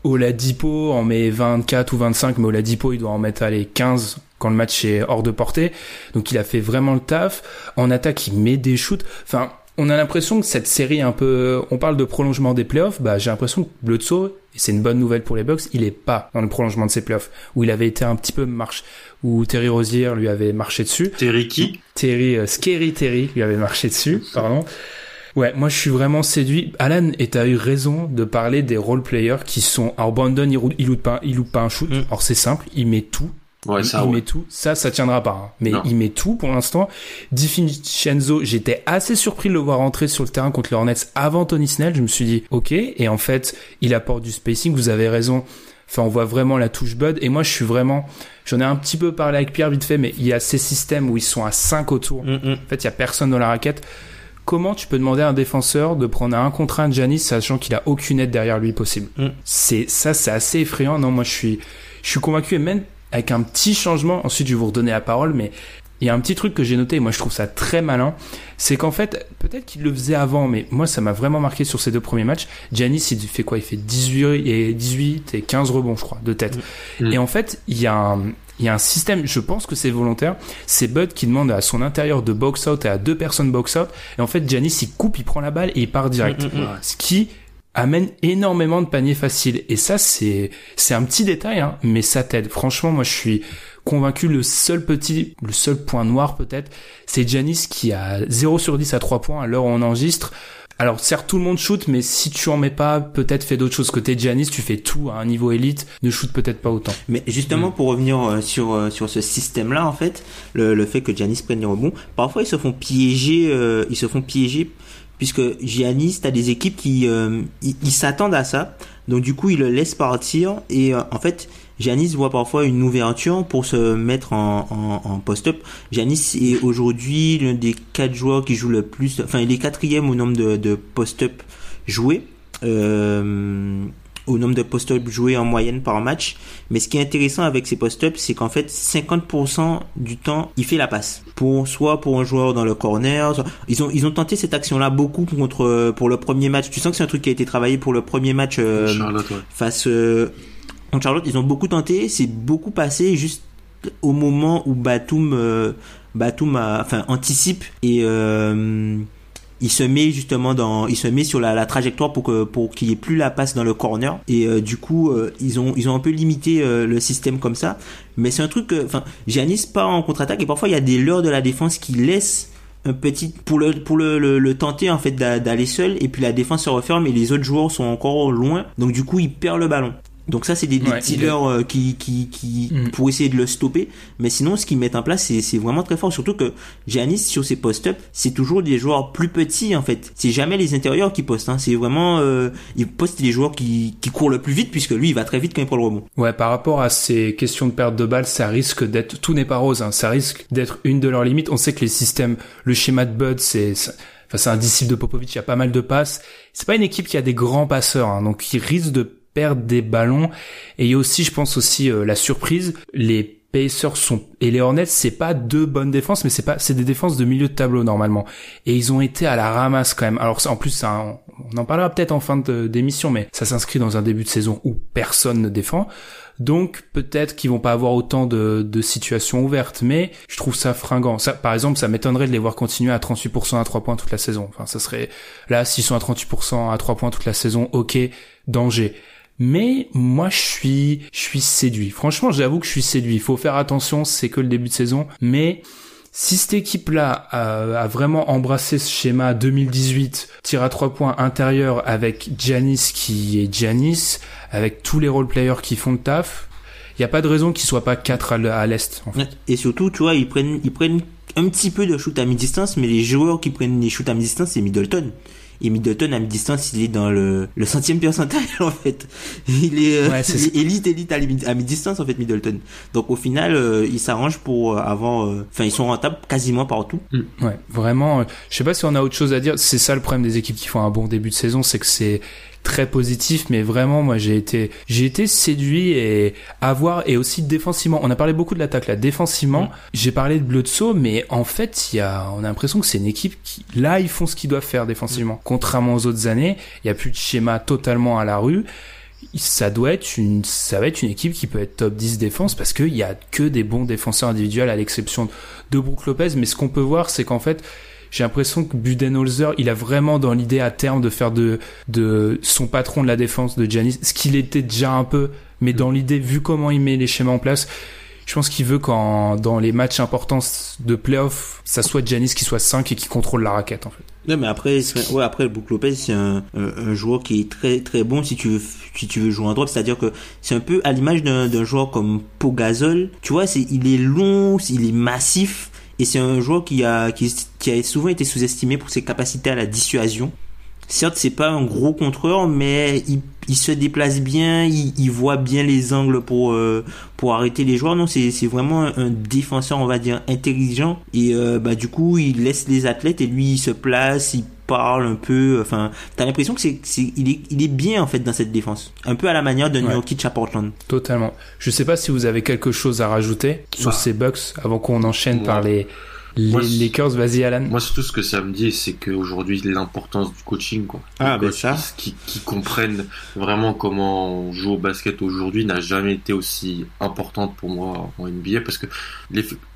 Oladipo en met 24 ou 25, mais Oladipo il doit en mettre les 15 quand le match est hors de portée. Donc il a fait vraiment le taf. En attaque, il met des shoots. Enfin, on a l'impression que cette série un peu, on parle de prolongement des playoffs, bah j'ai l'impression que Bledsoe, et c'est une bonne nouvelle pour les Bucks, il est pas dans le prolongement de ces playoffs où il avait été un petit peu marche, où Terry Rozier lui avait marché dessus.
Terry qui?
Terry, euh, Scary Terry lui avait marché dessus, pardon. Ouais, moi je suis vraiment séduit. Alan, et t'as eu raison de parler des role players qui sont. Alors Brandon, il, il loupe pas, il loupe pas un shoot. Mm. Alors c'est simple, il met tout.
Ouais, ça,
il
ouais.
met tout. Ça, ça tiendra pas. Hein. Mais non. il met tout pour l'instant. DiFincenzo, j'étais assez surpris de le voir rentrer sur le terrain contre les Hornets avant Tony Snell. Je me suis dit, ok. Et en fait, il apporte du spacing. Vous avez raison. Enfin, on voit vraiment la touche Bud. Et moi, je suis vraiment, j'en ai un petit peu parlé avec Pierre vite fait, mais il y a ces systèmes où ils sont à 5 autour.
Mm -hmm.
En fait, il y a personne dans la raquette. Comment tu peux demander à un défenseur de prendre un contre un de Giannis sachant qu'il a aucune aide derrière lui possible?
Mm.
C'est, ça, c'est assez effrayant. Non, moi, je suis, je suis convaincu et même avec un petit changement. Ensuite, je vais vous redonner la parole, mais il y a un petit truc que j'ai noté et moi je trouve ça très malin, c'est qu'en fait, peut-être qu'il le faisait avant, mais moi ça m'a vraiment marqué sur ces deux premiers matchs. Giannis, il fait quoi? Il fait 18 et 18 et 15 rebonds, je crois, de tête. Mmh. Et en fait, il y a un il y a un système, je pense que c'est volontaire, c'est Bud qui demande à son intérieur de box out et à deux personnes box out et en fait Giannis il coupe, il prend la balle et il part direct.
Mmh, mmh,
Ce qui amène énormément de paniers faciles. Et ça c'est c'est un petit détail hein, mais ça t'aide. Franchement moi je suis convaincu le seul petit le seul point noir peut-être c'est Janis qui a 0 sur 10 à 3 points à l'heure où on enregistre. Alors certes tout le monde shoot mais si tu en mets pas peut-être fais d'autres choses que t'es Giannis tu fais tout à un niveau élite. Ne shoot peut-être pas autant.
Mais justement mm. pour revenir euh, sur euh, sur ce système là en fait le, le fait que Giannis prenne les rebonds parfois ils se font piéger euh, ils se font piéger puisque Giannis, t'as des équipes qui euh, s'attendent à ça, donc du coup ils le laissent partir et euh, en fait Giannis voit parfois une ouverture pour se mettre en, post-up. Giannis est aujourd'hui l'un des quatre joueurs qui joue le plus, enfin il est quatrième au nombre de, de post-up joués. Euh, au nombre de post-up joués en moyenne par match. Mais ce qui est intéressant avec ces post-up, c'est qu'en fait, 50% du temps, il fait la passe. Pour, soit pour un joueur dans le corner, soit... ils ont, ils ont tenté cette action-là beaucoup contre, pour le premier match. Tu sens que c'est un truc qui a été travaillé pour le premier match, euh,
Charlotte, ouais.
face, euh, Donc Charlotte, ils ont beaucoup tenté, c'est beaucoup passé juste au moment où Batum, euh, Batum a, enfin, anticipe et euh, il se met justement dans, il se met sur la, trajectoire pour que pour qu'il y ait plus la passe dans le corner. Et euh, du coup euh, ils ont ils ont un peu limité euh, le système comme ça. Mais c'est un truc, enfin, Giannis part en contre-attaque et parfois il y a des leurres de la défense qui laissent un petit pour le pour le, le, le tenter en fait d'a- d'aller seul et puis la défense se referme et les autres joueurs sont encore loin. Donc du coup il perd le ballon donc ça c'est des, des
Ouais,
leurres euh, qui qui qui
Mm.
pour essayer de le stopper mais sinon ce qu'ils mettent en place c'est vraiment très fort surtout que Giannis sur ses post-up c'est toujours des joueurs plus petits en fait c'est jamais les intérieurs qui postent hein. c'est vraiment euh, il poste les joueurs qui qui courent le plus vite puisque lui il va très vite quand il prend le rebond
Ouais, par rapport à ces questions de perte de balles, ça risque d'être, tout n'est pas rose, hein, ça risque d'être une de leurs limites. On sait que les systèmes, le schéma de Bud, c'est, c'est- enfin, c'est un disciple de Popovic, il y a pas mal de passes. C'est pas une équipe qui a des grands passeurs, hein, donc ils risquent de perdre des ballons. Et il y a aussi, je pense aussi, euh, la surprise, les Pacers sont, et les Hornets, c'est pas deux bonnes défenses, mais c'est pas, c'est des défenses de milieu de tableau, normalement. Et ils ont été à la ramasse quand même. Alors, ça, en plus, c'est un- on en parlera peut-être en fin d'émission, mais ça s'inscrit dans un début de saison où personne ne défend. Donc peut-être qu'ils vont pas avoir autant de, de situations ouvertes, mais je trouve ça fringant. Ça, par exemple, ça m'étonnerait de les voir continuer à 38% à 3 points toute la saison. Enfin, ça serait là s'ils sont à 38% à 3 points toute la saison, ok, danger. Mais moi, je suis, je suis séduit. Franchement, j'avoue que je suis séduit. Il faut faire attention, c'est que le début de saison, mais si cette équipe-là a, vraiment embrassé ce schéma 2018, tir à trois points intérieur avec Giannis qui est Giannis, avec tous les role-players qui font le taf, il n'y a pas de raison qu'il soit pas 4 à l'Est. En.
Et surtout, tu vois, ils prennent, ils prennent un petit peu de shoot à mi-distance, mais les joueurs qui prennent les shoots à mi-distance, c'est Middleton. Et Middleton à mi-distance, il est dans le, le centième percentile, en fait. Il est, euh,
Ouais, c'est
il est élite, élite à mi- à mi-distance, en fait, Middleton. Donc, au final, euh, ils s'arrangent pour euh, avoir, euh, enfin, ils sont rentables quasiment partout.
Ouais, vraiment. euh, Je sais pas si on a autre chose à dire. C'est ça le problème des équipes qui font un bon début de saison, c'est que c'est très positif, mais vraiment, moi, j'ai été, j'ai été séduit et à voir et aussi défensivement. On a parlé beaucoup de l'attaque là. Défensivement, j'ai parlé de Bledsoe, mais en fait, il y a, on a l'impression que c'est une équipe qui, là, ils font ce qu'ils doivent faire défensivement. Contrairement aux autres années, il y a plus de schéma totalement à la rue. Ça doit être une, ça va être une équipe qui peut être top 10 défense parce qu'il y a que des bons défenseurs individuels à l'exception de Brook Lopez. Mais ce qu'on peut voir, c'est qu'en fait, j'ai l'impression que Budenholzer, il a vraiment dans l'idée à terme de faire de, de son patron de la défense de Giannis, ce qu'il était déjà un peu, mais dans l'idée, vu comment il met les schémas en place, je pense qu'il veut qu'en, dans les matchs importants de playoff, ça soit Giannis qui soit 5 et qui contrôle la raquette, en fait.
Non, mais après, ouais, après, Brook Lopez, c'est un, un, joueur qui est très, très bon si tu veux, si tu veux jouer en drop. C'est-à-dire que c'est un peu à l'image d'un, joueur comme Pogazol. Tu vois, c'est, il est long, il est massif. Et c'est un joueur qui a, qui, a souvent été sous-estimé pour ses capacités à la dissuasion. Certes, c'est pas un gros contreur, mais il, se déplace bien, il, voit bien les angles pour euh, arrêter les joueurs. Non, c'est vraiment un, défenseur, on va dire intelligent. Et euh, bah du coup, il laisse les athlètes et lui il se place, parle un peu. Enfin, t'as l'impression que c'est c'est il est il est bien en fait dans cette défense, un peu à la manière de
Ouais.
Nurkic à Portland.
Totalement. Je sais pas si vous avez quelque chose à rajouter sur
Bah.
ces Bucks avant qu'on enchaîne par les, les
Moi, c'est-
Lakers. Vas-y, Alan.
Moi, surtout, ce que ça me dit, c'est qu'aujourd'hui, l'importance du coaching, quoi.
Ah, ben ça.
Qui, qui comprennent vraiment comment on joue au basket aujourd'hui n'a jamais été aussi importante pour moi en NBA parce que,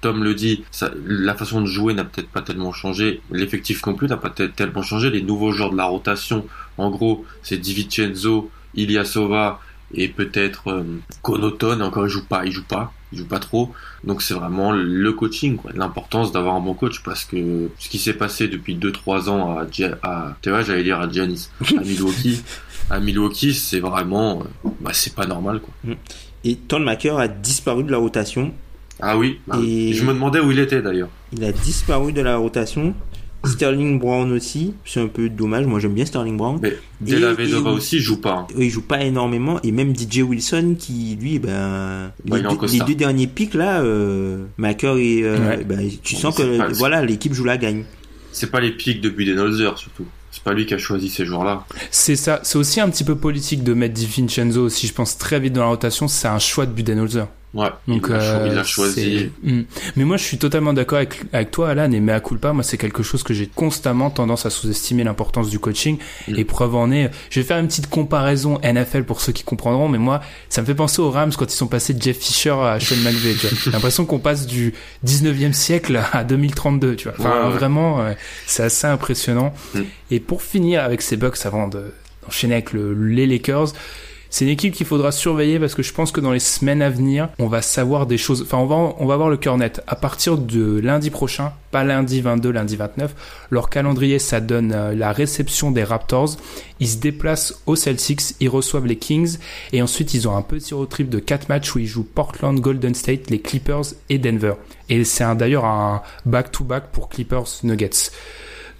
Tom le dit, ça, la façon de jouer n'a peut-être pas tellement changé. L'effectif non plus n'a pas tel- tellement changé. Les nouveaux joueurs de la rotation, en gros, c'est DiVincenzo, Ilyasova et peut-être euh, Connaughton. Encore, il joue pas, il joue pas, il joue pas trop. Donc c'est vraiment le coaching, quoi. L'importance d'avoir un bon coach parce que ce qui s'est passé depuis 2-3 ans à, Gia- à tu vois, j'allais dire à Giannis, à Milwaukee, à Milwaukee, c'est vraiment, euh, bah, c'est pas normal, quoi.
Et Ton Maker a disparu de la rotation.
Ah oui, bah,
Et-
je me demandais où il était d'ailleurs.
Il a disparu de la rotation. Sterling Brown aussi, c'est un peu dommage. Moi j'aime bien Sterling Brown.
Mais
Et-
Della Vedova aussi joue pas. hein.
il joue pas énormément et même DJ Wilson qui lui ben
Bah,
les,
il
deux,
costard.
les deux derniers pics là euh, Maker et euh,
Ouais.
ben, tu
Bon,
sens
c'est
que
pas-
voilà l'équipe joue la gagne
C'est pas les pics de Budenholzer surtout. C'est pas lui qui a choisi ces joueurs-là.
C'est ça. C'est aussi un petit peu politique de mettre DiVincenzo aussi, je pense, très vite dans la rotation. C'est un choix de Budenholzer.
Ouais.
Donc,
il l'a
euh,
choisi.
Hmm. Mais moi, je suis totalement d'accord avec, avec toi, Alan, et mea culpa, moi, c'est quelque chose que j'ai constamment tendance à sous-estimer l'importance du coaching.
Mm.
Et preuve en est, je vais faire une petite comparaison NFL pour ceux qui comprendront, mais moi, ça me fait penser aux Rams quand ils sont passés de Jeff Fisher à Sean McVay, tu vois. J'ai l'impression qu'on passe du 19e siècle à 2032, tu vois. Enfin,
Ouais, ouais.
vraiment, euh, c'est assez impressionnant.
Mm.
Et pour finir avec ces Bucks avant de- d'enchaîner avec le, les Lakers, c'est une équipe qu'il faudra surveiller parce que je pense que dans les semaines à venir, on va savoir des choses. Enfin, on va, on va voir le cœur net. À partir de lundi prochain, pas lundi 22, lundi 29, leur calendrier, ça donne euh, la réception des Raptors. Ils se déplacent aux Celtics, ils reçoivent les Kings et ensuite ils ont un petit road trip de 4 matchs où ils jouent Portland, Golden State, les Clippers et Denver. Et c'est d'ailleurs un back-to-back pour Clippers Nuggets.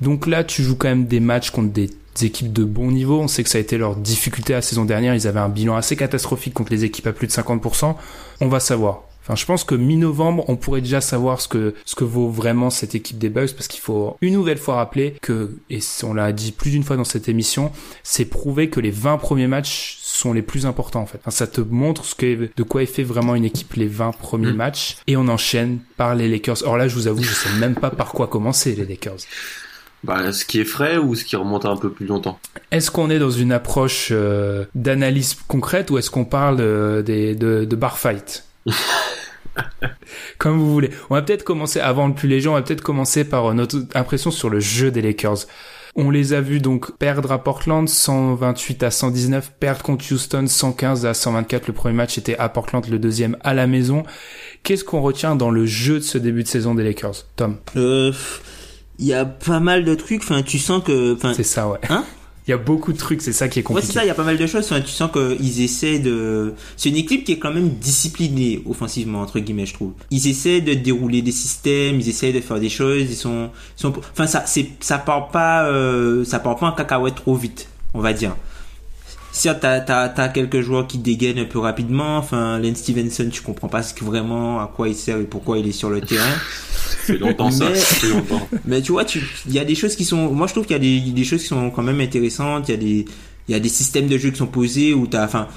Donc là, tu joues quand même des matchs contre des équipes de bon niveau. On sait que ça a été leur difficulté la saison dernière. Ils avaient un bilan assez catastrophique contre les équipes à plus de 50%. On va savoir. Enfin, je pense que mi-novembre, on pourrait déjà savoir ce que, ce que vaut vraiment cette équipe des Bucks parce qu'il faut une nouvelle fois rappeler que, et on l'a dit plus d'une fois dans cette émission, c'est prouver que les 20 premiers matchs sont les plus importants, en fait. Enfin, ça te montre ce que, de quoi est fait vraiment une équipe les 20 premiers
Mm.
matchs et on enchaîne par les Lakers. Or là, je vous avoue, je sais même pas par quoi commencer, les Lakers.
Bah, ce qui est frais ou ce qui remonte un peu plus longtemps
Est-ce qu'on est dans une approche euh, d'analyse concrète ou est-ce qu'on parle euh, des, de, de bar fight Comme vous voulez. On va peut-être commencer, avant le plus léger, on va peut-être commencer par euh, notre impression sur le jeu des Lakers. On les a vus donc perdre à Portland 128 à 119, perdre contre Houston 115 à 124. Le premier match était à Portland, le deuxième à la maison. Qu'est-ce qu'on retient dans le jeu de ce début de saison des Lakers? Tom,
Euh, il y a pas mal de trucs. Enfin, tu sens que,
c'est ça, ouais.
Hein
Il y a beaucoup de trucs, c'est ça qui est
Ouais,
compliqué.
c'est ça, il y a pas mal de choses. Enfin, tu sens qu'ils essaient de. C'est une équipe qui est quand même disciplinée offensivement, entre guillemets, je trouve. Ils essaient de dérouler des systèmes, ils essaient de faire des choses, ils sont. ils sont... Enfin, ça, ça part pas, euh, ça part pas en cacahuète trop vite, on va dire. Certes, t'as, t'as, t'as quelques joueurs qui dégainent un peu rapidement. Enfin, Len Stevenson, tu comprends pas ce que vraiment à quoi il sert et pourquoi il est sur le terrain.
Fait longtemps ça,
Mais-
ça fait longtemps.
Mais tu vois, tu, il y a des choses qui sont, moi je trouve qu'il y a des, des choses qui sont quand même intéressantes. Il y a des, il y a des systèmes de jeu qui sont posés où t'as, enfin,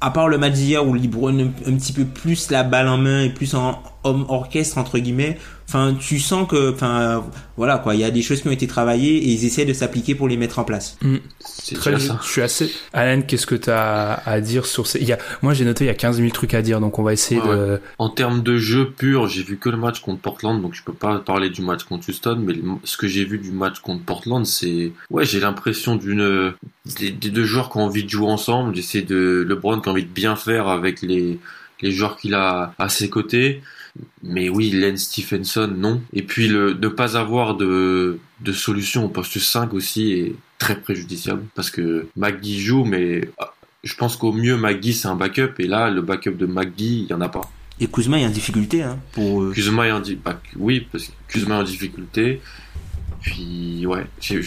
à part le match d'hier où LeBron un, un petit peu plus la balle en main et plus en homme orchestre entre guillemets. Enfin, tu sens que, enfin, voilà quoi, il y a des choses qui ont été travaillées et ils essaient de s'appliquer pour les mettre en place.
C'est
Très bien.
ça.
Je suis assez. Alan, qu'est-ce que tu as à dire sur ces. Il y a... Moi, j'ai noté, il y a 15 000 trucs à dire, donc on va essayer
Ouais,
de.
En termes de jeu pur, j'ai vu que le match contre Portland, donc je peux pas parler du match contre Houston, mais ce que j'ai vu du match contre Portland, c'est, ouais, j'ai l'impression d'une, des, des deux joueurs qui ont envie de jouer ensemble. J'essaie de, LeBron qui a envie de bien faire avec les, les joueurs qu'il a à ses côtés. Mais oui, Len Stephenson, non. Et puis le, de pas avoir de, de solution au poste 5 aussi est très préjudiciable parce que McGee joue, mais ah, je pense qu'au mieux McGee c'est un backup et là le backup de McGee il y en a pas.
Et Kuzma est en difficulté, hein, pour. euh,
Kuzma est en di- bah, oui parce que Kuzma est en difficulté. Puis ouais, j'ai-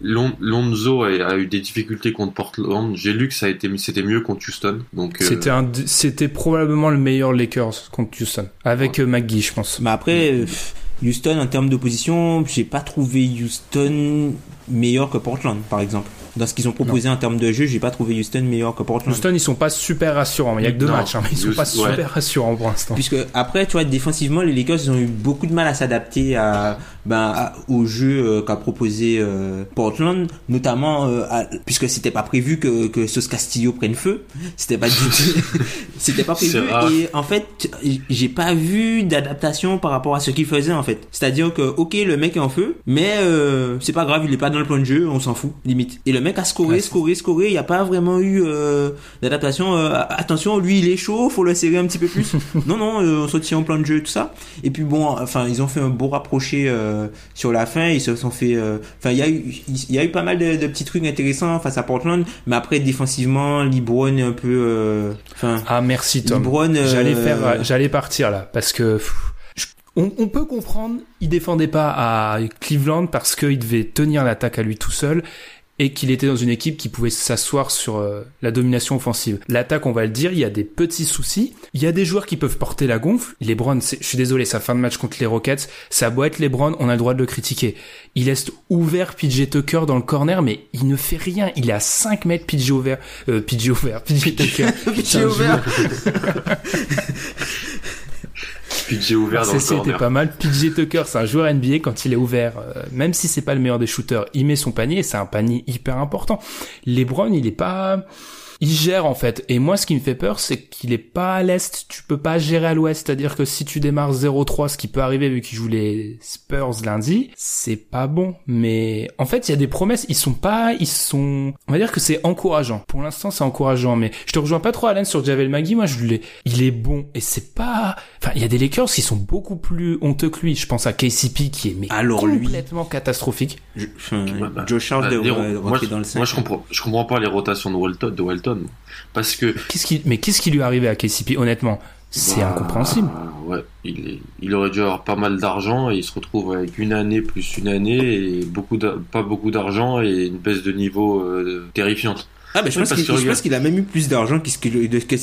Lon- Lonzo a, a eu des difficultés contre Portland. J'ai lu que ça a été c'était mieux contre Houston. Donc euh,
C'était probablement le meilleur Lakers contre Houston. Avec euh, McGee, je pense.
Mais après, pff, Houston, en termes d'opposition, j'ai pas trouvé Houston meilleur que Portland, par exemple. Dans ce qu'ils ont proposé en termes de jeu, j'ai pas trouvé Houston meilleur que Portland.
Houston, ils sont pas super rassurants. Il y a que deux
Non.
matchs, hein, mais ils sont pas
ouais.
super rassurants pour l'instant.
Puisque après, tu vois, défensivement, les Lakers, ils ont eu beaucoup de mal à s'adapter à, ben, à- au jeu euh, qu'a proposé euh, Portland, notamment euh, à- puisque c'était pas prévu que que Sos Castillo prenne feu. C'était pas du tout, c'était pas prévu. Et en fait, j'ai pas vu d'adaptation par rapport à ce qu'il faisait en fait. C'est-à-dire que ok, le mec est en feu, mais euh, c'est pas grave, il est pas dans le plan de jeu, on s'en fout, limite. Et le mec a scoré,
Ouais,
scoré, scoré. Il y a pas vraiment eu euh, d'adaptation. euh, attention, lui, il est chaud, faut le serrer un petit peu plus. non, non, euh, on se tient en plan de jeu, tout ça. Et puis bon, enfin, ils ont fait un beau rapproché euh, sur la fin. Ils se sont fait. euh, Enfin, il y a eu, il y a eu pas mal de, de petits trucs intéressants face à Portland, mais après défensivement, LeBron est un peu. euh, Enfin,
Ah, merci Tom.
LeBron, euh,
J'allais faire, j'allais partir là, parce que pff, je- on, on peut comprendre, il défendait pas à Cleveland parce qu'il devait tenir l'attaque à lui tout seul. Et qu'il était dans une équipe qui pouvait s'asseoir sur euh, la domination offensive. L'attaque, on va le dire, il y a des petits soucis. Il y a des joueurs qui peuvent porter la gonfle. LeBron, je suis désolé, sa fin de match contre les Rockets, ça doit être LeBron, on a le droit de le critiquer. Il laisse ouvert PJ Tucker dans le corner, mais il ne fait rien. Il est à 5 mètres PJ ouvert, euh, PJ ouvert, PJ Tucker.
PJ ouvert.
PJ ouvert dans le corner.
pas mal. PJ Tucker, c'est un joueur NBA quand il est ouvert, euh, même si c'est pas le meilleur des shooters, il met son panier, et c'est un panier hyper important. LeBron, il est pas, il gère en fait. Et moi, ce qui me fait peur, c'est qu'il est pas à l'est. Tu peux pas gérer à l'ouest. C'est-à-dire que si tu démarres 0-3, ce qui peut arriver vu qu'il joue les Spurs lundi, c'est pas bon. Mais en fait, il y a des promesses. Ils sont pas, ils sont. On va dire que c'est encourageant. Pour l'instant, c'est encourageant. Mais je te rejoins pas trop, Alain, sur Javel Magui. Moi, je l'ai. Il est bon. Et c'est pas. Enfin, il y a des Lakers qui sont beaucoup plus honteux que lui. Je pense à KCP qui est mais
Alors, lui-
complètement catastrophique.
Je- enfin,
bah,
Joe Charles
bah,
devrait
les moi, je-
dans le 5.
moi, je comprends, je comprends pas les rotations de Walton, de Walton. Parce que.
Qu'est-ce qui, mais qu'est-ce qui lui est arrivé à KCP Honnêtement, c'est
bah,
incompréhensible.
Ouais, il, est- il aurait dû avoir pas mal d'argent et il se retrouve avec une année plus une année et beaucoup pas beaucoup d'argent et une baisse de niveau euh, terrifiante.
Ah, bah, je
Oui,
pense qu'il
regarde-
a même eu plus d'argent qu'est-ce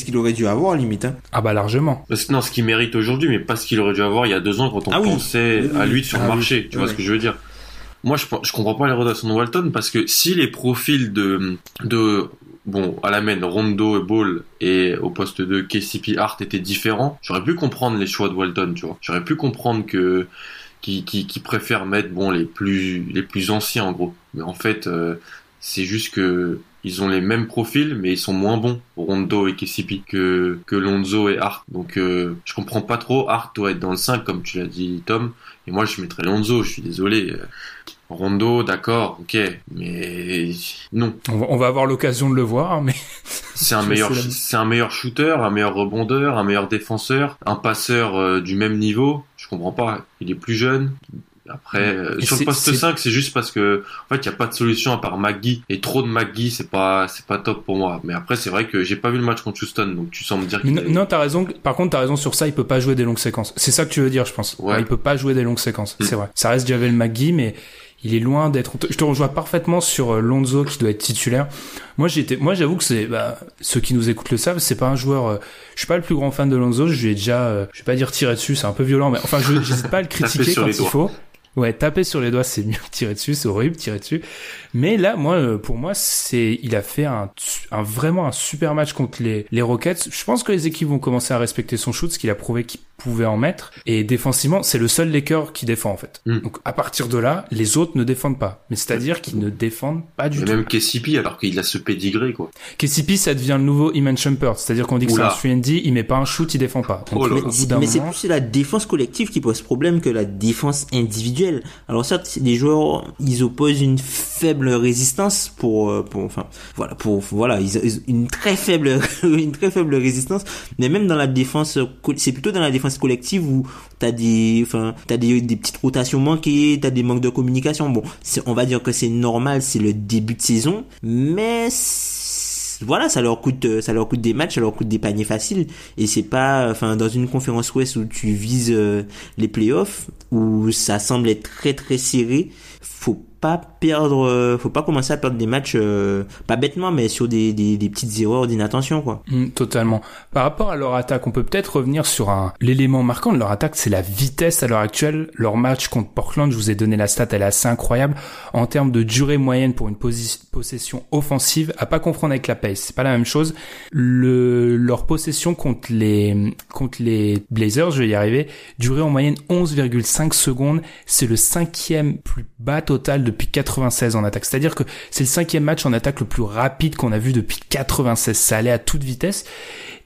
qu'il aurait dû avoir, limite. Hein.
Ah bah largement.
Parce que non, ce qu'il mérite aujourd'hui, mais pas ce qu'il aurait dû avoir il y a deux ans quand on
Ah oui.
pensait
Oui, oui,
à lui sur
Ah
le
oui.
marché. Tu vois
Ouais.
ce que je veux dire Moi, je, je comprends pas les rotations de Walton parce que si les profils de, de bon, à la main, Rondo et Ball et au poste de KCP Hart étaient différents, j'aurais pu comprendre les choix de Walton, tu vois. J'aurais pu comprendre que qui, qui, qui préfère mettre bon les plus les plus anciens en gros. Mais en fait, euh, c'est juste que ils ont les mêmes profils, mais ils sont moins bons, Rondo et KCP, que, que Lonzo et Hart. Donc, euh, je comprends pas trop. Hart doit être dans le 5, comme tu l'as dit, Tom. Et moi, je mettrais Lonzo, je suis désolé. Rondo, d'accord, ok, mais non.
On va, on va avoir l'occasion de le voir, mais
C'est un meilleur, c'est un meilleur shooter, un meilleur rebondeur, un meilleur défenseur, un passeur euh, du même niveau. Je comprends pas. Il est plus jeune. Après, euh, sur le poste
c'est-
5, c'est juste parce que, en fait, il y a pas de solution à part McGee. Et trop de McGee, c'est pas, c'est pas top pour moi. Mais après, c'est vrai que j'ai pas vu le match contre Houston, donc tu sens me dire
Mais non, t'as raison. Par contre, t'as raison sur ça. Il peut pas jouer des longues séquences. C'est ça que tu veux dire, je pense.
Ouais.
il peut pas jouer des longues séquences.
Mm.
C'est vrai. Ça reste Javel McGee, mais il est loin d'être. Je te rejoins parfaitement sur euh, Lonzo qui doit être titulaire. Moi, j'étais. Moi, j'avoue que c'est. Bah, ceux qui nous écoutent le savent. C'est pas un joueur. euh, Je suis pas le plus grand fan de Lonzo. Je lui ai déjà. euh, Je vais pas dire tirer dessus. C'est un peu violent, mais enfin, je j'hésite pas à le critiquer quand il
doigts.
faut. Ouais, taper sur les doigts, c'est mieux que tirer dessus, c'est horrible, tirer dessus. Mais là, moi, pour moi, c'est, il a fait un, un vraiment un super match contre les, les Rockets. Je pense que les équipes vont commencer à respecter son shoot, ce qu'il a prouvé qu'il pouvait en mettre. Et défensivement, c'est le seul Laker qui défend, en fait.
Mm.
Donc, à partir de là, les autres ne défendent pas. Mais c'est-à-dire qu'ils ne défendent pas du
Mais
tout.
même KCP, alors qu'il a ce pédigré, quoi.
KCP, ça devient le nouveau Iman Shumpert. C'est-à-dire qu'on dit que c'est un 3D, il met pas un shoot, il défend pas. Donc,
Oh là
au
Mais c'est plus la défense collective qui pose problème que la défense individuelle. Alors certes, des joueurs, ils opposent une faible résistance pour, euh, pour, enfin, voilà, pour, voilà, ils, ils- une très faible, une très faible résistance. Mais même dans la défense, c'est plutôt dans la défense collective où t'as des, enfin, t'as des, petites rotations manquées, t'as des manques de communication. Bon, on va dire que c'est normal, c'est le début de saison, mais voilà, ça leur coûte, ça leur coûte des matchs, ça leur coûte des paniers faciles. Et c'est pas, enfin, dans une conférence Ouest où tu vises euh, les playoffs, où ça semble être très très serré, faut pas perdre, euh, faut pas commencer à perdre des matchs, euh, pas bêtement, mais sur des, petites erreurs d'inattention, quoi.
Mm, totalement. Par rapport à leur attaque, on peut peut-être revenir sur l'élément marquant de leur attaque, c'est la vitesse à l'heure actuelle. Leur match contre Portland, je vous ai donné la stat, elle est assez incroyable en termes de durée moyenne pour une possession offensive, à pas confondre avec la pace. C'est pas la même chose. Le leur possession contre les contre les Blazers, je vais y arriver, durée en moyenne 11,5 secondes. C'est le cinquième plus bas total depuis 96 en attaque. C'est-à-dire que c'est le cinquième match en attaque le plus rapide qu'on a vu depuis 96. Ça allait à toute vitesse.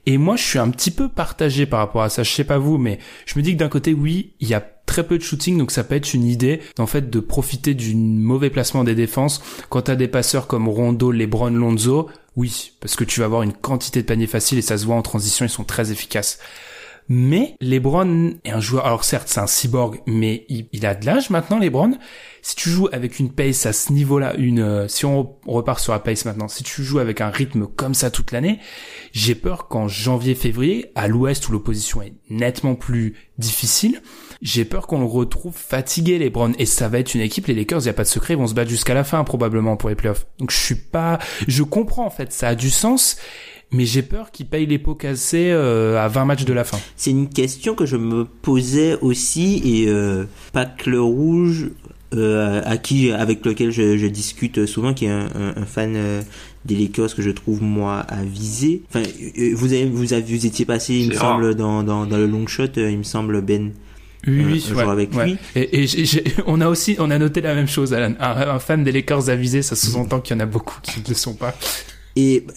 Et moi, je suis un petit peu partagé par rapport à ça. Je sais pas vous, mais je me dis que d'un côté, oui, il y a très peu de shooting, donc ça peut être une idée, en fait, de profiter du mauvais placement des défenses. Quand t'as des passeurs comme Rondo, LeBron, Lonzo, oui, parce que tu vas avoir une quantité de paniers faciles et ça se voit en transition, ils sont très efficaces. Mais LeBron est un joueur, alors certes c'est un cyborg, mais il, a de l'âge maintenant LeBron. Si tu joues avec une pace à ce niveau-là, une, euh, si on repart sur la pace maintenant, si tu joues avec un rythme comme ça toute l'année, j'ai peur qu'en janvier-février, à l'ouest où l'opposition est nettement plus difficile, j'ai peur qu'on le retrouve fatigué LeBron et ça va être une équipe les Lakers, il y a pas de secret, ils vont se battre jusqu'à la fin probablement pour les playoffs. Donc je suis pas je comprends en fait, ça a du sens mais j'ai peur qu'il paye les pots cassés euh, à 20 matchs de la fin.
C'est une question que je me posais aussi et euh, Pac le Rouge euh, à qui avec lequel je, je discute souvent qui est un, un, un fan euh, des Lakers que je trouve moi avisé. Enfin euh, vous avez vous avez vous étiez passé il me semble dans, dans dans le long shot il me semble Ben
Oui,
Euh,
oui,
un
ouais,
jour avec
ouais.
lui.
Et, et j'ai- j'ai- on a aussi, on a noté la même chose, Alan. Un, un fan des Lakers avisé, ça sous-entend qu'il y en a beaucoup qui ne le sont pas.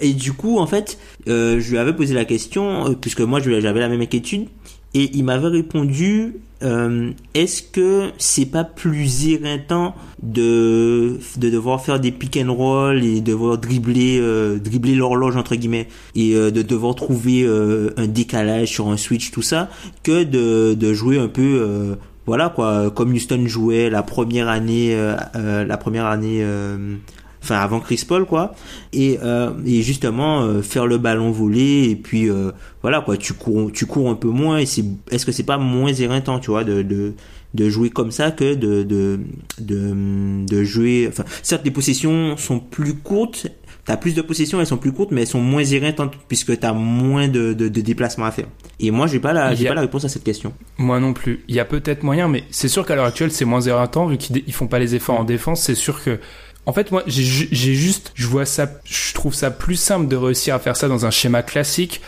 Et, du coup, en fait, euh, je lui avais posé la question, euh, puisque moi j'avais la même inquiétude, et il m'avait répondu euh, est-ce que c'est pas plus éreintant de, de devoir faire des pick and roll et devoir dribbler, dribbler l'horloge, entre guillemets, et de devoir trouver un décalage sur un switch, tout ça, que de, de jouer un peu. voilà quoi, comme Houston jouait la première année, la première année, enfin avant Chris Paul quoi, et, euh, et justement euh, faire le ballon volé et puis euh, voilà quoi, tu cours, tu cours un peu moins et c'est, est-ce que c'est pas moins éreintant tu vois de, de de jouer comme ça que de de de, de jouer, enfin certes les possessions sont plus courtes. T'as plus de possessions, elles sont plus courtes, mais elles sont moins éreintantes puisque t'as moins de, de, de déplacements à faire. Et moi, j'ai pas la, j'ai
a-
pas la réponse à cette question.
Moi non plus. Il y a peut-être moyen, mais c'est sûr qu'à l'heure actuelle, c'est moins éreintant vu qu'ils font pas les efforts en défense. C'est sûr que, en fait, moi, j'ai ju- j'ai juste, je vois ça, je trouve ça plus simple de réussir à faire ça dans un schéma classique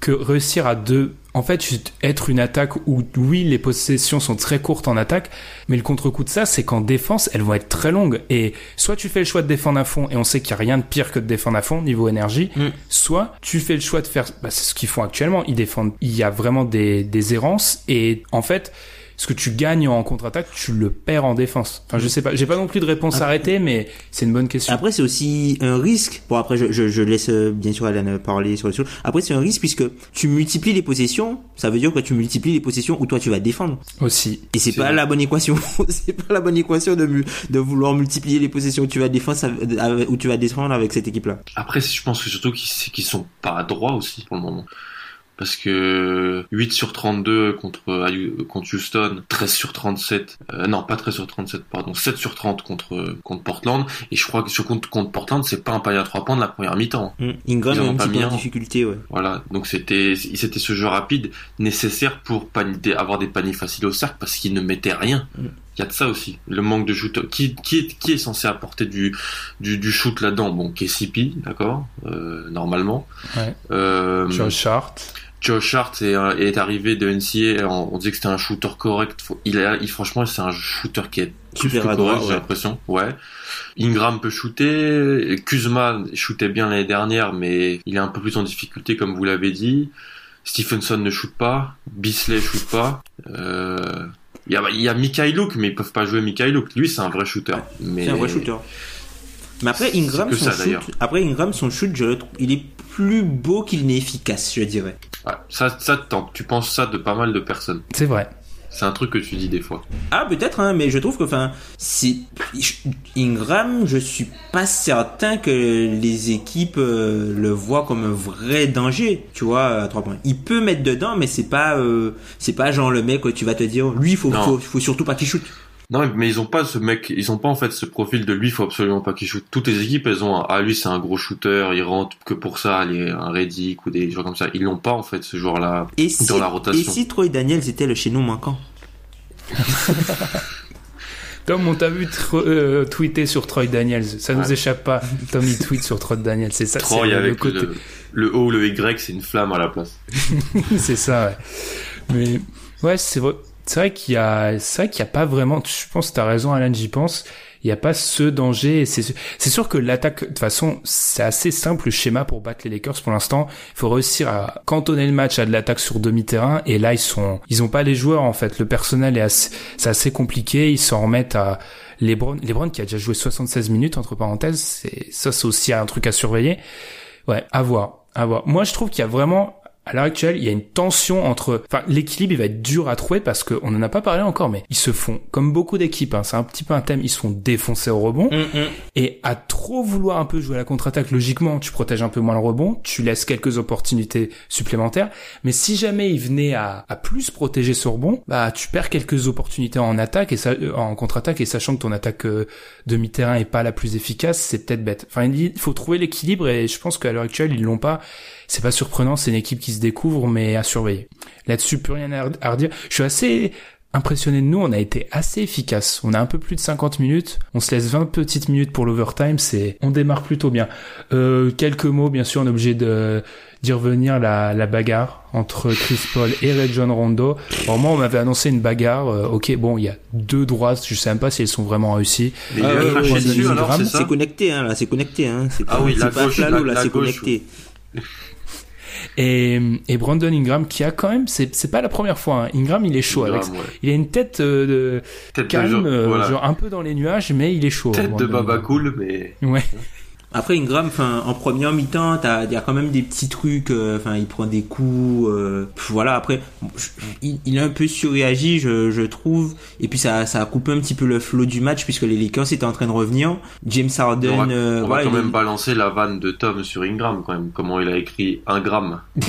que réussir à deux. En fait, être une attaque où, oui, les possessions sont très courtes en attaque, mais le contre-coup de ça, c'est qu'en défense, elles vont être très longues. Et soit tu fais le choix de défendre à fond, et on sait qu'il n'y a rien de pire que de défendre à fond niveau énergie,
Mm.
soit tu fais le choix de faire, bah, c'est ce qu'ils font actuellement, ils défendent, il y a vraiment des, des errances, et en fait, ce que tu gagnes en contre-attaque, tu le perds en défense. Enfin, je sais pas, j'ai pas non plus de réponse arrêtée, mais c'est une bonne question.
Après, c'est aussi un risque. Bon, après, je, je, je laisse euh, bien sûr Alan euh, parler sur le sujet. Après, c'est un risque puisque tu multiplies les possessions. Ça veut dire que tu multiplies les possessions où toi tu vas défendre.
Aussi.
Et c'est pas
vrai.
la bonne équation. c'est pas la bonne équation de, vouloir multiplier les possessions où tu vas défendre, où tu vas défendre avec cette équipe-là.
Après, je pense que surtout qu'ils c'est qu'ils sont pas droits aussi pour le moment. Parce que 8 sur 32 contre, contre Houston, 13 sur 37, euh, non pas 13 sur 37, pardon, 7 sur 30 contre, contre Portland, et je crois que sur contre, contre Portland, c'est pas un panier à 3 points de la première mi-temps.
Mm. Ingram
ont
un
pas
petit peu en difficulté, ouais.
Voilà, donc c'était c'était ce jeu rapide nécessaire pour panier, avoir des paniers faciles au cercle parce qu'ils ne mettaient rien.
Mm.
Il y a de ça aussi, le manque de shoot. Qui, qui, est, qui est censé apporter du, du, du shoot là-dedans? Bon, KCP, d'accord, euh, normalement.
Ouais.
Euh,
Josh Hart.
Josh Hart est, euh, est arrivé de NCA, on, on disait que c'était un shooter correct. Il il, franchement, c'est un shooter qui est plus
Super
que correct, j'ai l'impression. Ouais. Ingram peut shooter. Kuzma shootait bien l'année dernière, mais il est un peu plus en difficulté, comme vous l'avez dit. Stephenson ne shoot pas. Bisley shoot pas. Euh, il y a, il y a Mikhailuk, mais ils peuvent pas jouer Mikhailuk. Lui, c'est un vrai shooter. Mais...
C'est un vrai shooter. Mais après Ingram, son
ça,
shoot, après Ingram, son shoot, je le trouve, il est plus beau qu'il n'est efficace, je dirais.
Ouais, ça, ça, t'en- tu penses ça de pas mal de personnes.
C'est vrai.
C'est un truc que tu dis des fois.
Ah peut-être hein, mais je trouve que enfin c'est Ingram, je suis pas certain que les équipes euh, le voient comme un vrai danger, tu vois, à trois points. Il peut mettre dedans mais c'est pas euh, c'est pas genre le mec où tu vas te dire lui il faut, faut faut surtout pas qu'il shoot.
Non, mais ils ont pas ce mec, ils ont pas en fait ce profil de lui, faut absolument pas qu'il shoot. Toutes les équipes, elles ont, un- ah lui c'est un gros shooter, il rentre que pour ça, il est un Reddick ou des gens comme ça. Ils l'ont pas en fait ce joueur-là
Et si
dans la
et
rotation.
si Troy Daniels était le chaînon manquant
Tom, on t'a vu euh, tweeter sur Troy Daniels. Ça nous échappe pas. Tom, il tweet sur Troy Daniels. C'est ça.
Troy
c'est le
avec
côté.
le, le O, le Y, c'est une flamme à la place.
c'est ça, ouais. Mais, ouais, c'est vrai. C'est vrai qu'il y a, c'est vrai qu'il y a pas vraiment, je pense que t'as raison, Alan, j'y pense. Il y a pas ce danger. et C'est, sûr- c'est sûr que l'attaque, de toute façon, c'est assez simple le schéma pour battre les Lakers pour l'instant. Il faut réussir à cantonner le match à de l'attaque sur demi-terrain. Et là, ils sont, ils ont pas les joueurs, en fait. Le personnel est assez, c'est assez compliqué. Ils s'en remettent à LeBron. LeBron qui a déjà joué 76 minutes, entre parenthèses. C'est, ça, c'est aussi un truc à surveiller. Ouais, à voir, à voir. Moi, je trouve qu'il y a vraiment à l'heure actuelle, il y a une tension entre, enfin, l'équilibre, il va être dur à trouver parce qu'on en a pas parlé encore, mais ils se font, comme beaucoup d'équipes, hein, c'est un petit peu un thème, ils se font défoncer au rebond.
Mm, mm.
Et à trop vouloir un peu jouer à la contre-attaque, logiquement, tu protèges un peu moins le rebond, tu laisses quelques opportunités supplémentaires. Mais si jamais il venait à, à plus protéger ce rebond, bah, tu perds quelques opportunités en attaque et ça, euh, en contre-attaque et sachant que ton attaque euh, demi-terrain est pas la plus efficace, c'est peut-être bête. Enfin, il faut trouver l'équilibre et je pense qu'à l'heure actuelle, ils l'ont pas c'est pas surprenant, c'est une équipe qui se découvre, mais à surveiller. Là-dessus, plus rien à redire. Je suis assez impressionné de nous, on a été assez efficace. On a un peu plus de 50 minutes, on se laisse 20 petites minutes pour l'overtime, c'est on démarre plutôt bien. Euh, quelques mots, bien sûr, on est obligé de d'y revenir la, la bagarre entre Chris Paul et Red John Rondo. Alors moi, on m'avait annoncé une bagarre. euh, ok, bon, il y a deux droites, je sais même pas si elles sont vraiment réussies.
Mais
Ah ouais,
alors, c'est
connecté, hein, là, c'est connecté, hein.
Ah oui,
c'est
la
pas
gauche, la-
là,
la
c'est
gauche,
connecté.
Et, et Brandon Ingram qui a quand même, c'est c'est pas la première fois. hein. Ingram, il est chaud
Ingram,
avec.
ouais.
Il a une tête euh, de
Tête de
calme,
jeu,
euh,
voilà.
genre un peu dans les nuages, mais il est chaud.
Tête de baba cool, mais
Ouais.
Après Ingram, en première mi-temps, il y a quand même des petits trucs. euh, il prend des coups. euh, voilà. Après, bon, je- il, il a un peu surréagi, je, je trouve. Et puis ça, ça a coupé un petit peu le flow du match puisque les Lakers étaient en train de revenir. James Harden,
on va,
euh,
on va
voilà,
quand
est-
même balancer la vanne de Tom sur Ingram quand même. Comment il a écrit un gramme.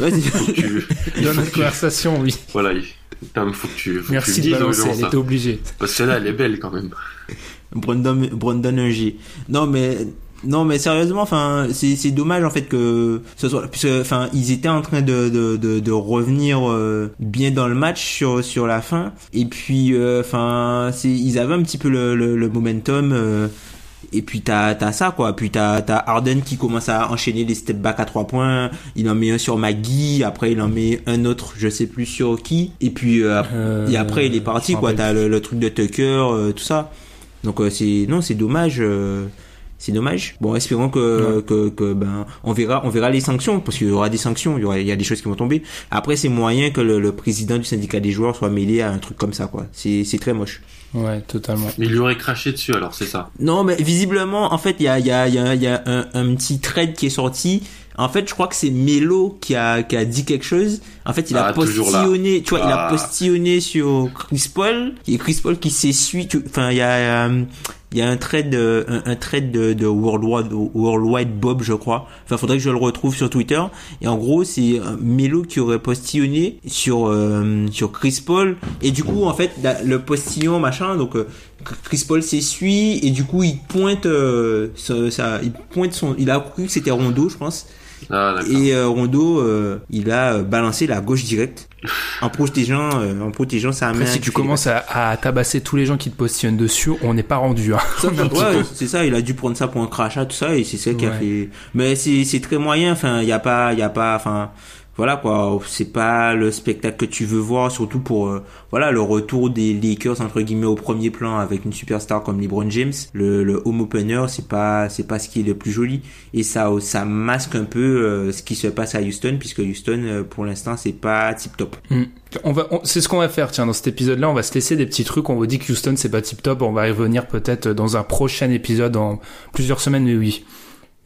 Ouais, c'est-
Tu- il
Dans notre conversation, oui.
Voilà, il- Tom, faut que tu, faut que tu
Merci de balancer,
gens,
elle était obligée.
Parce que celle-là, elle est belle quand même.
Brandon Brandon. Non mais non mais sérieusement enfin c'est c'est dommage en fait que ce soit puisque enfin ils étaient en train de de de, de revenir euh, bien dans le match sur sur la fin. Et puis euh, enfin c'est ils avaient un petit peu le le, le momentum euh, et puis t'as t'as ça quoi. Puis t'as t'as Harden qui commence à enchaîner les step back à trois points. Il en met un sur Maggie après il en met un autre je sais plus sur qui. Et puis euh,
Euh,
et après il est parti quoi. t'as le, le truc de Tucker euh, tout ça donc euh, c'est non c'est dommage euh, c'est dommage bon espérons que,
Ouais.
que que ben on verra on verra les sanctions parce qu'il y aura des sanctions il y aura il y a des choses qui vont tomber après c'est moyen que le, le président du syndicat des joueurs soit mêlé à un truc comme ça quoi c'est c'est très moche
Ouais, totalement.
Mais il lui aurait craché dessus alors, c'est ça?
non, mais visiblement, en fait, il y a, il y a, il y a, il y a un, un petit trade qui est sorti. En fait, je crois que c'est Melo qui a, qui a dit quelque chose. En fait, il a
Ah,
postillonné, tu vois, il a
Ah.
postillonné sur Chris Paul. Et Chris Paul qui s'essuie. Enfin, il y a, euh, il y a un trade, euh, un, un trade de, de Worldwide, Worldwide Bob, je crois. Enfin, faudrait que je le retrouve sur Twitter. Et en gros, c'est euh, Melo qui aurait postillonné sur, euh, sur Chris Paul. Et du coup, en fait, la- le postillon, machin, donc, euh, Chris Paul s'essuie et du coup il pointe euh, il pointe son il a cru que c'était Rondo je pense
Ah,
et euh, Rondo euh, il a euh, balancé la gauche directe en protégeant euh, en protégeant sa
Après,
main
si tu commences à, à tabasser tous les gens qui te positionnent dessus, on n'est pas rendu. Hein.
Ça, ouais, c'est ça, il a dû prendre ça pour un crachat, tout ça, et c'est ça qui a fait. Mais c'est c'est très moyen. Enfin, il y a pas, il y a pas, enfin, voilà quoi. C'est pas le spectacle que tu veux voir, surtout pour euh, voilà le retour des Lakers entre guillemets au premier plan avec une superstar comme LeBron James. Le, home opener, c'est pas c'est pas ce qui est le plus joli, et ça ça masque un peu euh, ce qui se passe à Houston, puisque Houston euh, pour l'instant c'est pas tip top.
Hmm. On va, c'est ce qu'on va faire. Tiens, dans cet épisode-là, on va se laisser des petits trucs. On vous dit que Houston c'est pas tip top. On va y revenir peut-être dans un prochain épisode dans plusieurs semaines. Mais oui,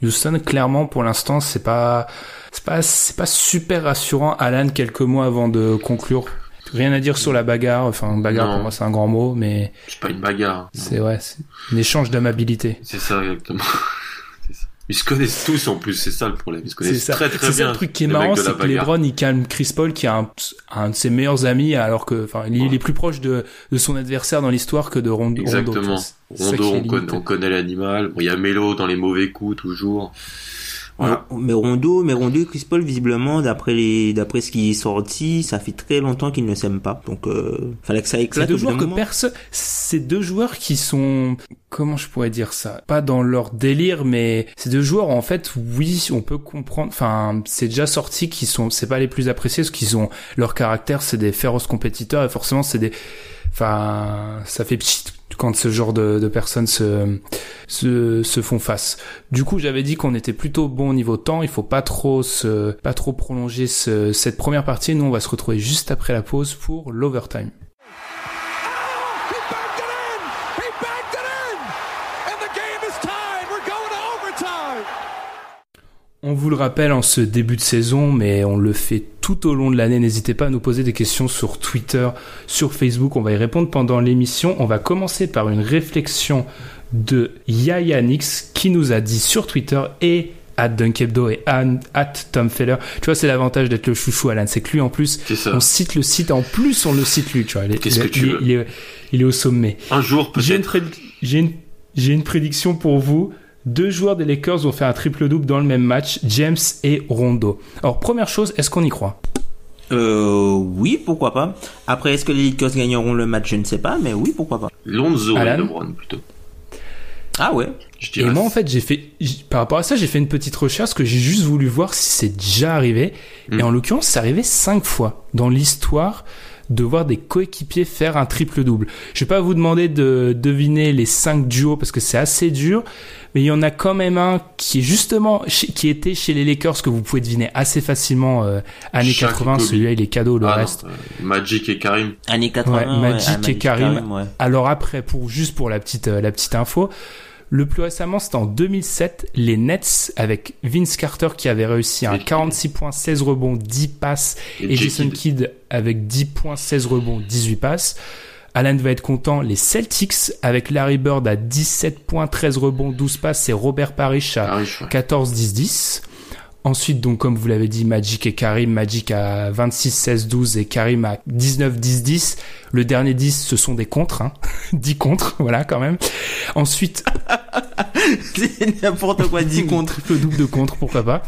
Houston, clairement, pour l'instant, c'est pas, c'est pas, c'est pas super rassurant. Alan, quelques mots avant de conclure. Rien à dire sur la bagarre. Enfin, bagarre
Non.
pour moi c'est un grand mot, mais
C'est pas une bagarre.
c'est ouais, c'est un échange d'amabilité.
C'est ça, exactement. Ils se connaissent tous en plus, c'est ça le problème. Ils se
C'est
connaissent très très
C'est ça
bien.
le truc qui est
les
marrant, c'est que
bagarre.
LeBron il calme Chris Paul qui est un, un de ses meilleurs amis alors que enfin il, il est plus proche de, de son adversaire dans l'histoire que de Rondo.
Exactement.
Rondo,
on, on connaît l'animal. Bon, il y a Melo dans les mauvais coups toujours. Voilà.
Mais Rondo, mais Rondo et Chris Paul, visiblement, d'après les, d'après ce qui est sorti, ça fait très longtemps qu'ils ne s'aiment pas. Donc, euh, fallait que ça
C'est
éclate.
deux
au bout
joueurs que personne, c'est deux joueurs qui sont, comment je pourrais dire ça, pas dans leur délire, mais c'est deux joueurs en fait, oui, on peut comprendre. Enfin, c'est déjà sorti qu'ils sont, c'est pas les plus appréciés parce qu'ils ont leur caractère, c'est des féroces compétiteurs et forcément c'est des, enfin, ça fait pchit quand ce genre de, personnes se, se se font face. Du coup, j'avais dit qu'on était plutôt bon au niveau temps. Il faut pas trop se, pas trop prolonger ce- cette première partie. Nous, on va se retrouver juste après la pause pour l'overtime. On vous le rappelle en ce début de saison, mais on le fait tout au long de l'année. N'hésitez pas à nous poser des questions sur Twitter, sur Facebook. On va y répondre pendant l'émission. On va commencer par une réflexion de Yaya Nix qui nous a dit sur Twitter et at Dunkebdo et at Tom Feller. Tu vois, c'est l'avantage d'être le chouchou, Alan. C'est que lui, en plus, on cite le site. En plus, on le cite lui, tu vois.
Qu'est-ce que tu
il, est, il, est, au sommet.
Un jour, peut-être.
J'ai une, une, une prédiction pour vous. Deux joueurs des Lakers ont fait un triple-double dans le même match, James et Rondo. Alors, première chose, est-ce qu'on y croit?
Euh, oui, pourquoi pas. Après, est-ce que les Lakers gagneront le match? Je ne sais pas, mais oui, pourquoi pas.
Lonzo et LeBron, plutôt.
Ah ouais.
et moi, en fait, j'ai fait, par rapport à ça, j'ai fait une petite recherche que j'ai juste voulu voir si c'est déjà arrivé. Et hmm. en l'occurrence, c'est arrivé cinq fois dans l'histoire de voir des coéquipiers faire un triple-double. Je vais pas vous demander de deviner les cinq duos parce que c'est assez dur, mais il y en a quand même un qui est justement qui était chez les Lakers que vous pouvez deviner assez facilement euh, années 80. Celui-là, il est cadeau. Le ah reste, euh,
Magic et Karim.
Années 80.
Magic, et Karim. Alors après, pour juste pour la petite euh, la petite info. Le plus récemment, c'était en 2007, les Nets avec Vince Carter qui avait réussi un 46 points, 16 rebonds, 10 passes et, Jason Kidd avec 10 points, 16 rebonds, 18 passes. Alan va être content. Les Celtics avec Larry Bird à 17 points, 13 rebonds, 12 passes et Robert Parrish à 14, 10, 10. Ensuite, donc, comme vous l'avez dit, Magic et Karim. Magic à 26, 16, 12 et Karim à 19, 10, 10. Le dernier 10, ce sont des contres, hein. 10 contres, voilà, quand même. Ensuite.
C'est n'importe quoi, 10 contres.
Le double de contres, pourquoi pas.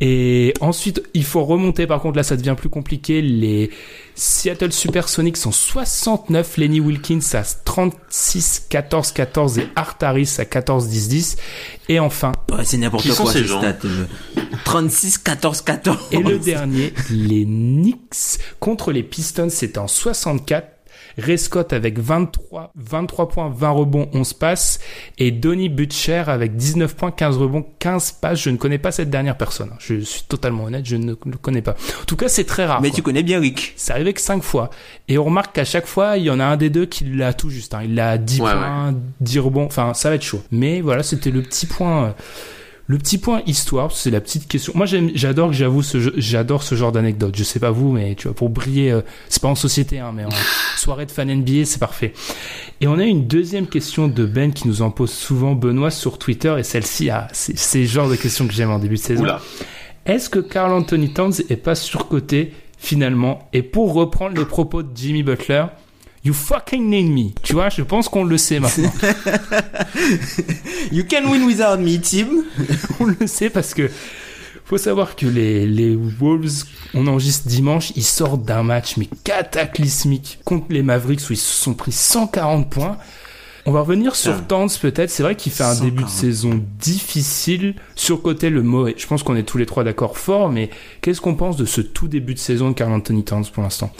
Et ensuite, il faut remonter, par contre, là, ça devient plus compliqué. Les Seattle Supersonics sont 69, Lenny Wilkins à 36, 14, 14 et Art Harris à 14, 10, 10. Et enfin.
c'est n'importe quoi, ces stats. 36, 14, 14.
Et le dernier, les Knicks contre les Pistons, c'était en 64. Ray Scott avec 23, 23 points, 20 rebonds, 11 passes. Et Donny Butcher avec 19 points, 15 rebonds, 15 passes. Je ne connais pas cette dernière personne. Je suis totalement honnête, je ne le connais pas. En tout cas, c'est très rare.
Mais tu connais bien Rick.
C'est arrivé que 5 fois. Et on remarque qu'à chaque fois, il y en a un des deux qui l'a tout juste. Hein. Il a 10 points, 10 rebonds. Enfin, ça va être chaud. Mais voilà, c'était le petit point. Euh, le petit point histoire, c'est la petite question. Moi, j'adore que j'avoue, j'adore ce genre d'anecdote. Je sais pas vous, mais tu vois, pour briller, euh, c'est pas en société, hein, mais en soirée de fan NBA, c'est parfait. Et on a une deuxième question de Ben qui nous en pose souvent, Benoît, sur Twitter, et celle-ci, ah, c'est le genre de questions que j'aime en début de saison. Est-ce que Carl Anthony Towns est pas surcoté finalement? Et pour reprendre les propos de Jimmy Butler, You fucking need me. Tu vois, je pense qu'on le sait maintenant.
you can win without me, Tim.
on le sait parce que faut savoir que les, les Wolves, on enregistre dimanche, ils sortent d'un match mais cataclysmique contre les Mavericks où ils se sont pris 140 points. On va revenir sur Tans peut-être. C'est vrai qu'il fait un début de saison difficile. Sur côté le mot, je pense qu'on est tous les trois d'accord fort, mais qu'est-ce qu'on pense de ce tout début de saison de Carl Anthony Towns pour l'instant?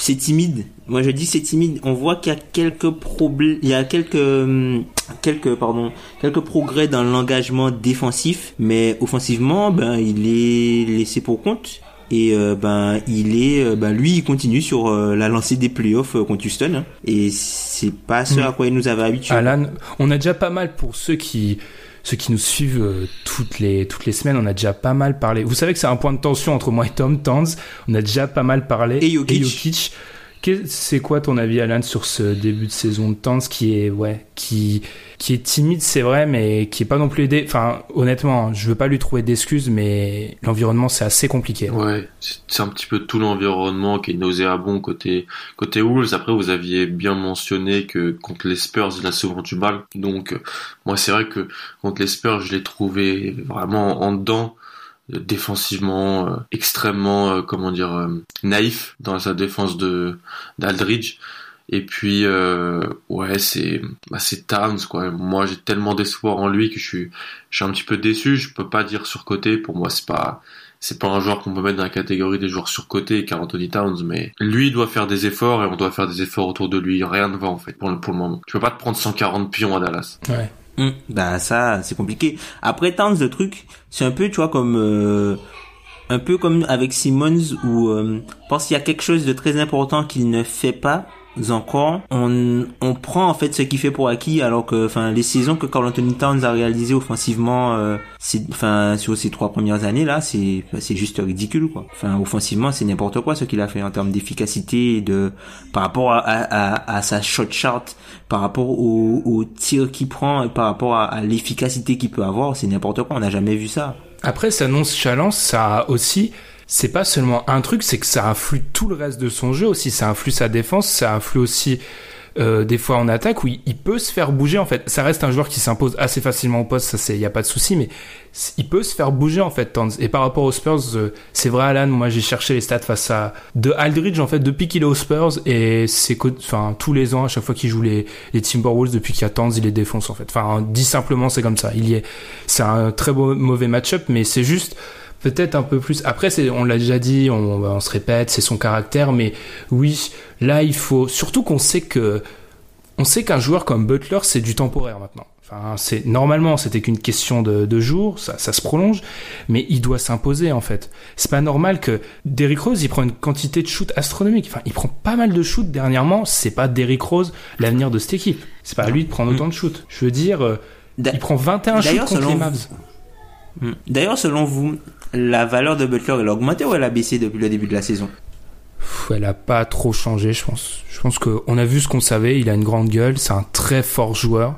C'est timide. Moi je dis c'est timide. On voit qu'il y a quelques problèmes, il y a quelques hum, quelques pardon, quelques progrès dans l'engagement défensif, mais offensivement ben il est laissé pour compte et euh, ben il est euh, ben lui il continue sur euh, la lancée des playoffs contre Houston hein. et c'est pas ce à quoi il nous avait habitué.
Alan, on a déjà pas mal pour ceux qui ceux qui nous suivent euh, toutes les toutes les semaines, on a déjà pas mal parlé. Vous savez que c'est un point de tension entre moi et Tom Tanz. On a déjà pas mal parlé.
Et Jokic.
C'est quoi ton avis, Alan, sur ce début de saison de Tanz qui est ouais qui qui est timide, c'est vrai, mais qui est pas non plus aidé? Enfin, honnêtement, je veux pas lui trouver d'excuses, mais l'environnement c'est assez compliqué.
Ouais, c'est un petit peu tout l'environnement qui est nauséabond côté côté Wolves. Après, vous aviez bien mentionné que contre les Spurs, il a souvent du mal. Donc, moi, c'est vrai que contre les Spurs, je l'ai trouvé vraiment en dedans défensivement euh, extrêmement euh, comment dire euh, naïf dans sa défense de d'Aldridge et puis ouais, c'est bah, c'est Towns quoi. Moi, j'ai tellement d'espoir en lui que je suis je suis un petit peu déçu. Je peux pas dire surcoté. Pour moi, c'est pas c'est pas un joueur qu'on peut mettre dans la catégorie des joueurs surcotés, car Anthony Towns. Mais lui doit faire des efforts et on doit faire des efforts autour de lui. Rien ne va en fait pour le pour le moment. Tu peux pas te prendre 140 pions à Dallas.
Ouais.
Hum, bah ça, c'est compliqué. Après Towns, le truc, c'est un peu, tu vois, comme euh, un peu comme avec Simmons où euh, pense qu'il y a quelque chose de très important qu'il ne fait pas encore, on, on prend en fait ce qu'il fait pour acquis, alors que, enfin, les saisons que Carl Anthony Towns a réalisées offensivement, euh, enfin, sur ces trois premières années là, c'est, c'est juste ridicule quoi. Enfin, offensivement, c'est n'importe quoi ce qu'il a fait en termes d'efficacité, de, par rapport à, à, à, sa shot chart, par rapport au, au tir qu'il prend, et par rapport à, l'efficacité qu'il peut avoir, c'est n'importe quoi. On n'a jamais vu ça.
Après, sa nonchalance, ça a aussi c'est pas seulement un truc, c'est que ça influe tout le reste de son jeu aussi. Ça influe sa défense, ça influe aussi euh, des fois en attaque où il, peut se faire bouger en fait. Ça reste un joueur qui s'impose assez facilement au poste, ça c'est y a pas de souci, mais il peut se faire bouger en fait. Et par rapport aux Spurs, euh, c'est vrai Alan, moi j'ai cherché les stats face à de Aldridge en fait depuis qu'il est aux Spurs et c'est enfin tous les ans à chaque fois qu'il joue les, les Timberwolves depuis qu'il y a il les défonce en fait. Enfin dit simplement c'est comme ça. Il y est, c'est un très beau, mauvais match-up, mais c'est juste peut-être un peu plus. Après, c'est, on l'a déjà dit, on, on se répète, c'est son caractère, mais oui, là, il faut surtout qu'on sait que, on sait qu'un joueur comme Butler, c'est du temporaire maintenant. Enfin, c'est normalement, c'était qu'une question de, de jours, ça, ça se prolonge, mais il doit s'imposer en fait. C'est pas normal que Derrick Rose, il prend une quantité de shoot astronomique. Enfin, il prend pas mal de shoot dernièrement. C'est pas Derrick Rose l'avenir de cette équipe. C'est pas à lui de prendre autant de shoot. Je veux dire, euh, il prend 21 shoots contre les Mavs.
D'ailleurs, selon vous, la valeur de Butler, elle a augmenté ou elle a baissé depuis le début de la saison?
Elle a pas trop changé, je pense. Je pense qu'on a vu ce qu'on savait. Il a une grande gueule, c'est un très fort joueur.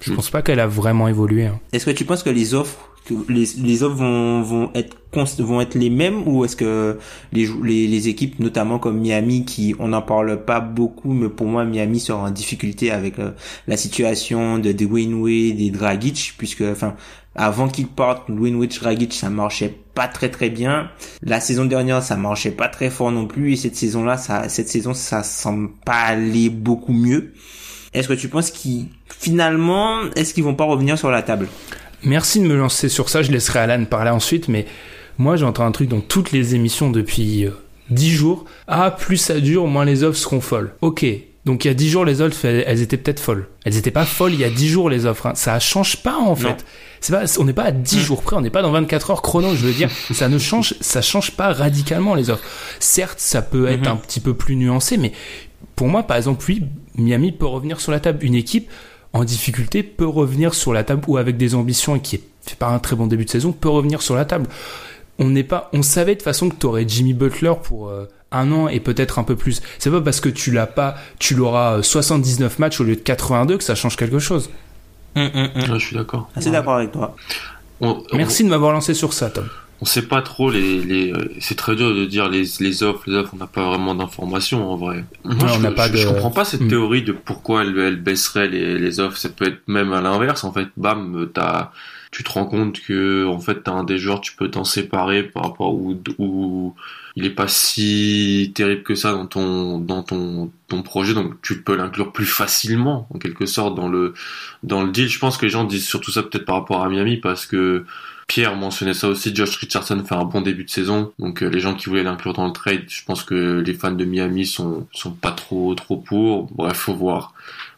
Je hmm. pense pas qu'elle a vraiment évolué. Hein.
Est-ce que tu penses que les offres, les, les offres vont, vont être vont être les mêmes ou est-ce que les, les, les équipes notamment comme Miami qui on n'en parle pas beaucoup mais pour moi Miami sera en difficulté avec euh, la situation de Dwayne Wade et Dragic puisque enfin avant qu'il parte, Winwich Dragic, ça marchait pas très très bien. La saison dernière, ça marchait pas très fort non plus. Et cette saison-là, ça, cette saison, ça semble pas aller beaucoup mieux. Est-ce que tu penses qu'ils, finalement, est-ce qu'ils vont pas revenir sur la table?
Merci de me lancer sur ça. Je laisserai Alan parler ensuite, mais moi, j'entends un truc dans toutes les émissions depuis 10 euh, jours. Ah, plus ça dure, moins les offres seront folles. Ok. Donc il y a 10 jours, les offres, elles, étaient peut-être folles. Elles étaient pas folles il y a 10 jours, les offres. Hein. Ça change pas, en fait on n'est pas à 10 jours près, on n'est pas dans 24 heures chrono, je veux dire, ça ne change, ça change pas radicalement les offres. Certes, ça peut être mhm. un petit peu plus nuancé, mais pour moi, par exemple, oui, Miami peut revenir sur la table. Une équipe en difficulté peut revenir sur la table ou avec des ambitions et qui fait pas un très bon début de saison peut revenir sur la table. On n'est pas, on savait de toute façon que tu aurais Jimmy Butler pour euh, un an et peut-être un peu plus. C'est pas parce que tu l'as pas, tu l'auras 79 euh, matchs au lieu de 82 que ça change quelque chose.
Hum, hum, hum. je suis d'accord.
Assez d'accord avec toi.
Merci de m'avoir lancé sur ça, Tom.
On sait pas trop les, les c'est très dur de dire les, les offres, les offres, on n'a pas vraiment d'informations en vrai. Moi, je, pas je, comprends pas cette théorie de pourquoi elle, elle baisserait les, les offres. Ça peut être même à l'inverse en fait. Bam, t'as tu te rends compte que en fait t'as un des joueurs tu peux t'en séparer par rapport où, où il est pas si terrible que ça dans ton projet donc tu peux l'inclure plus facilement en quelque sorte dans le dans le deal je pense que les gens disent surtout ça peut-être par rapport à Miami parce que Pierre mentionnait ça aussi, Josh Richardson fait un bon début de saison, donc euh, les gens qui voulaient l'inclure dans le trade, je pense que les fans de Miami sont sont pas trop trop pour. Bref, faut voir.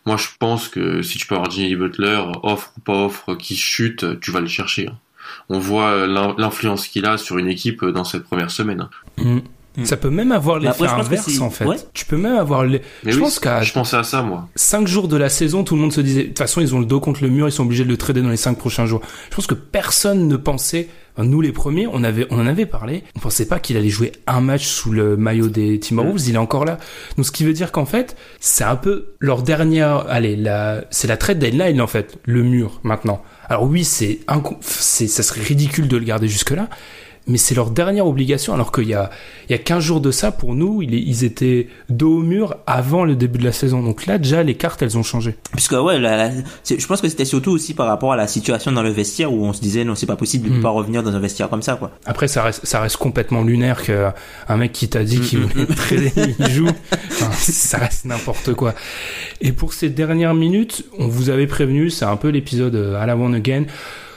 Moi, je pense que si tu peux avoir Jimmy Butler, offre ou pas offre, qui chute, tu vas le chercher. Hein. On voit l'influence qu'il a sur une équipe euh, dans cette première semaine.
Ça peut même avoir bah, l'effet inverse en fait. Tu peux même avoir les.
je pense qu'à. Je pensais à ça moi.
Cinq jours de la saison, tout le monde se disait. De toute façon, ils ont le dos contre le mur, ils sont obligés de le trader dans les cinq prochains jours. Je pense que personne ne pensait nous les premiers, on avait, on en avait parlé. On pensait pas qu'il allait jouer un match sous le maillot des Timberwolves. Il est encore là. Donc, ce qui veut dire qu'en fait, c'est un peu leur dernière, allez, la, c'est la trade deadline, en fait, le mur, maintenant. Alors oui, c'est, c'est, ça serait ridicule de le garder jusque là mais c'est leur dernière obligation, alors qu'il y a, il y a 15 jours de ça, pour nous, ils étaient dos au mur avant le début de la saison. Donc là, déjà, les cartes, elles ont changé.
Puisque, ouais, je pense que c'était surtout aussi par rapport à la situation dans le vestiaire où on se disait, non, c'est pas possible de ne hmm. pas revenir dans un vestiaire comme ça, quoi.
Après, ça reste, ça reste complètement lunaire qu'un mec qui t'a dit qu'il hmm, voulait hmm. trader, il joue. ça reste n'importe quoi. Et pour ces dernières minutes, on vous avait prévenu, c'est un peu l'épisode à la One Again.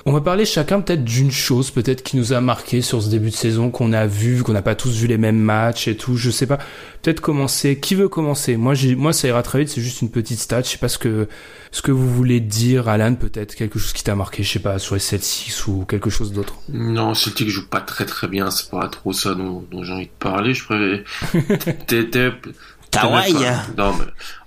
On va parler chacun peut-être d'une chose peut-être qui nous a marqué sur ce début de saison qu'on a vu, qu'on n'a pas tous vu les mêmes matchs et tout. Je sais pas. Peut-être commencer. Qui veut commencer? Moi, j'ai, moi, ça ira très vite. C'est juste une petite stat. Je sais pas ce que ce que vous voulez dire, Alan. Peut-être quelque chose qui t'a marqué. Je sais pas sur les Celtics ou quelque chose d'autre.
Non, Celtics joue pas très très bien. C'est pas trop ça dont, j'ai envie de parler. Je préfère.
Kawhi.
Non, mais,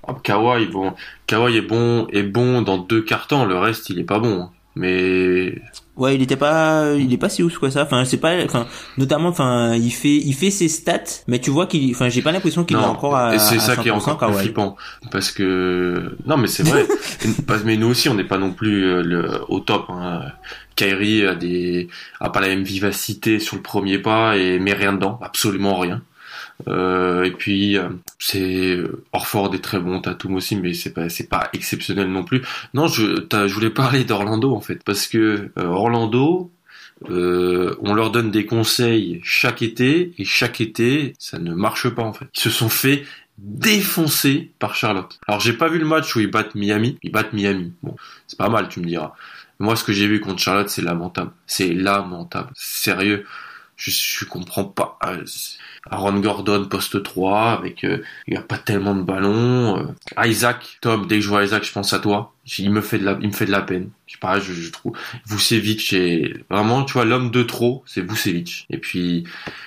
oh, Kawhi, bon, Kawhi est bon, est bon dans deux cartons, le reste, il est pas bon. Mais
Ouais, il était pas, il est pas si ouf que ça. Enfin, c'est pas, enfin, notamment, enfin, il fait, il fait ses stats, mais tu vois qu'il, enfin, j'ai pas l'impression qu'il est encore à.
et c'est ça qui est
100%,
encore plus flippant, parce que non, mais c'est vrai. Mais nous aussi, on n'est pas non plus euh, le, au top. Hein. Kyrie a des, a pas la même vivacité sur le premier pas et met rien dedans, absolument rien. Euh, et puis euh, c'est Orford est très bon, Tatum aussi, mais c'est pas c'est pas exceptionnel non plus. Non, je je voulais parler d'Orlando en fait, parce que euh, Orlando, euh, on leur donne des conseils chaque été et chaque été ça ne marche pas en fait. Ils se sont fait défoncer par Charlotte. Alors j'ai pas vu le match où ils battent Miami, ils battent Miami. Bon, c'est pas mal, tu me diras. Moi, ce que j'ai vu contre Charlotte, c'est lamentable. C'est lamentable. Sérieux. Je, je comprends pas. Euh, Aaron Gordon, poste 3, avec, euh, il y a pas tellement de ballons. Euh, Isaac, Tom, dès que je vois Isaac, je pense à toi. Il me fait de la, il me fait de la peine. Je sais pas, je, je trouve. Vucevic est, vraiment, tu vois, l'homme de trop, c'est Vucevic. Et puis,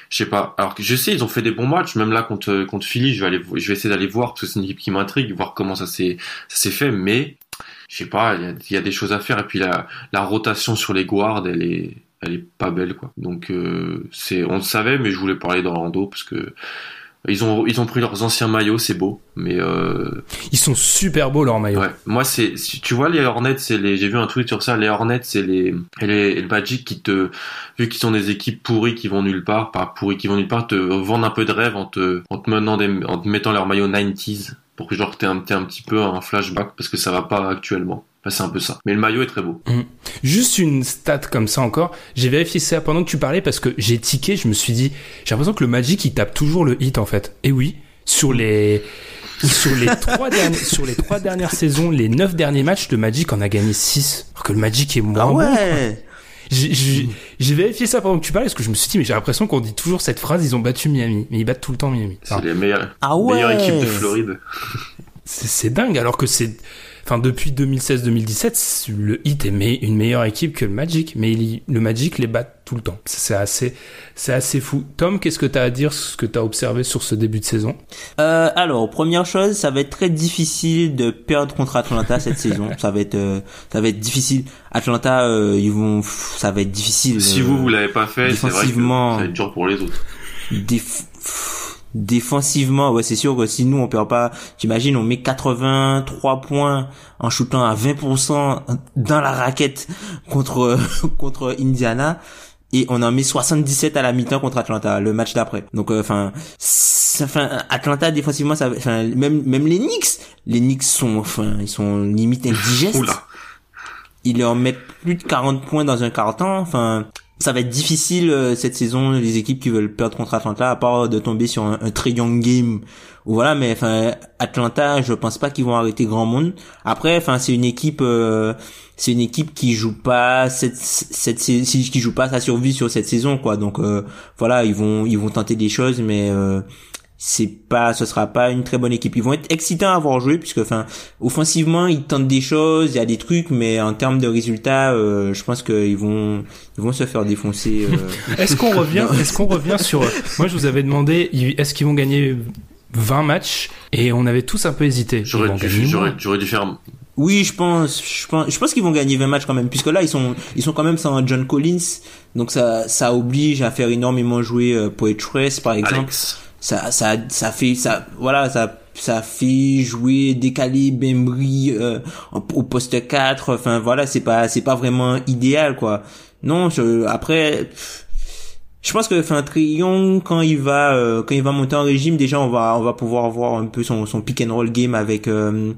je sais pas. Alors que je sais, ils ont fait des bons matchs, même là contre, contre Philly, je vais aller, je vais essayer d'aller voir, parce que c'est une équipe qui m'intrigue, voir comment ça s'est, ça s'est fait, mais, je sais pas, il y y a des choses à faire. Et puis la, la rotation sur les guards, elle est, elle est pas belle quoi. Donc euh, c'est, on le savait, mais je voulais parler d'Orlando parce que ils ont, ils ont pris leurs anciens maillots, c'est beau, mais euh,
Ils sont super beaux leurs maillots.
ouais. Moi c'est, tu vois les Hornets, c'est les, j'ai vu un tweet sur ça, les Hornets c'est les, et les, et le Magic qui te, vu qu'ils sont des équipes pourries qui vont nulle part, pas pourries qui vont nulle part, te vendent un peu de rêve en te, en te menant des, en te mettant leur maillot 90s pour que genre t'aies un, un petit peu un flashback parce que ça va pas actuellement. Enfin, c'est un peu ça. Mais le maillot est très beau.
Juste une stat comme ça encore. J'ai vérifié ça pendant que tu parlais parce que j'ai tiqué, je me suis dit, j'ai l'impression que le Magic il tape toujours le hit en fait. Et oui, sur les sur les trois dernières sur les trois dernières saisons, les neuf derniers matchs, le Magic en a gagné 6 alors que le Magic est moins
Ah
bon.
ouais.
J'ai j'ai vérifié ça pendant que tu parlais parce que je me suis dit mais j'ai l'impression qu'on dit toujours cette phrase ils ont battu Miami mais ils battent tout le temps Miami.
C'est les meilleures,
Ah ouais.
meilleures équipes de Floride.
c'est c'est dingue alors que c'est enfin depuis 2016-2017 le Heat est me- une meilleure équipe que le Magic mais il- le Magic les bat tout le temps c'est assez c'est assez fou Tom qu'est-ce que t'as à dire ce que t'as observé sur ce début de saison?
Euh, alors, première chose, ça va être très difficile de perdre contre Atlanta cette saison. Ça va être, euh, ça va être difficile. Atlanta, euh, ils vont, pff, ça va être difficile.
Si
euh,
vous, vous l'avez pas fait, c'est vrai que
défensivement-
ça va être dur pour les autres.
déf- pff, défensivement, ouais, c'est sûr que si nous on perd pas, j'imagine on met 83 points en shootant à 20% dans la raquette contre contre Indiana et on en met 77 à la mi-temps contre Atlanta le match d'après. Donc euh, enfin enfin Atlanta défensivement ça enfin même même les Knicks, les Knicks sont enfin ils sont limite indigestes
Oula.
ils leur mettent plus de 40 points dans un quart temps. Enfin, ça va être difficile euh, cette saison les équipes qui veulent perdre contre Atlanta à part de tomber sur un, très young game ou voilà mais enfin Atlanta je pense pas qu'ils vont arrêter grand monde. Après enfin c'est une équipe euh, c'est une équipe qui joue pas cette cette qui joue pas sa survie sur cette saison quoi. Donc euh, voilà ils vont ils vont tenter des choses mais euh, c'est pas ce sera pas une très bonne équipe ils vont être excitants à avoir joué puisque enfin offensivement ils tentent des choses il y a des trucs mais en termes de résultats euh, je pense qu'ils vont ils vont se faire défoncer euh.
est-ce qu'on revient est-ce qu'on revient sur moi je vous avais demandé ils- est-ce qu'ils vont gagner 20 matchs? Et on avait tous un peu hésité
J'aurais dû, j'aurais, dû faire.
oui je pense je pense je pense qu'ils vont gagner 20 matchs quand même puisque là ils sont ils sont quand même sans John Collins donc ça ça oblige à faire énormément jouer euh, Poetress par exemple
Alex.
Ça ça ça fait ça voilà ça ça fait jouer décaler Bembry euh, au poste 4 enfin voilà c'est pas c'est pas vraiment idéal quoi. Non je, après je pense que enfin Young quand il va euh, quand il va monter en régime déjà on va on va pouvoir voir un peu son son pick and roll game avec euh,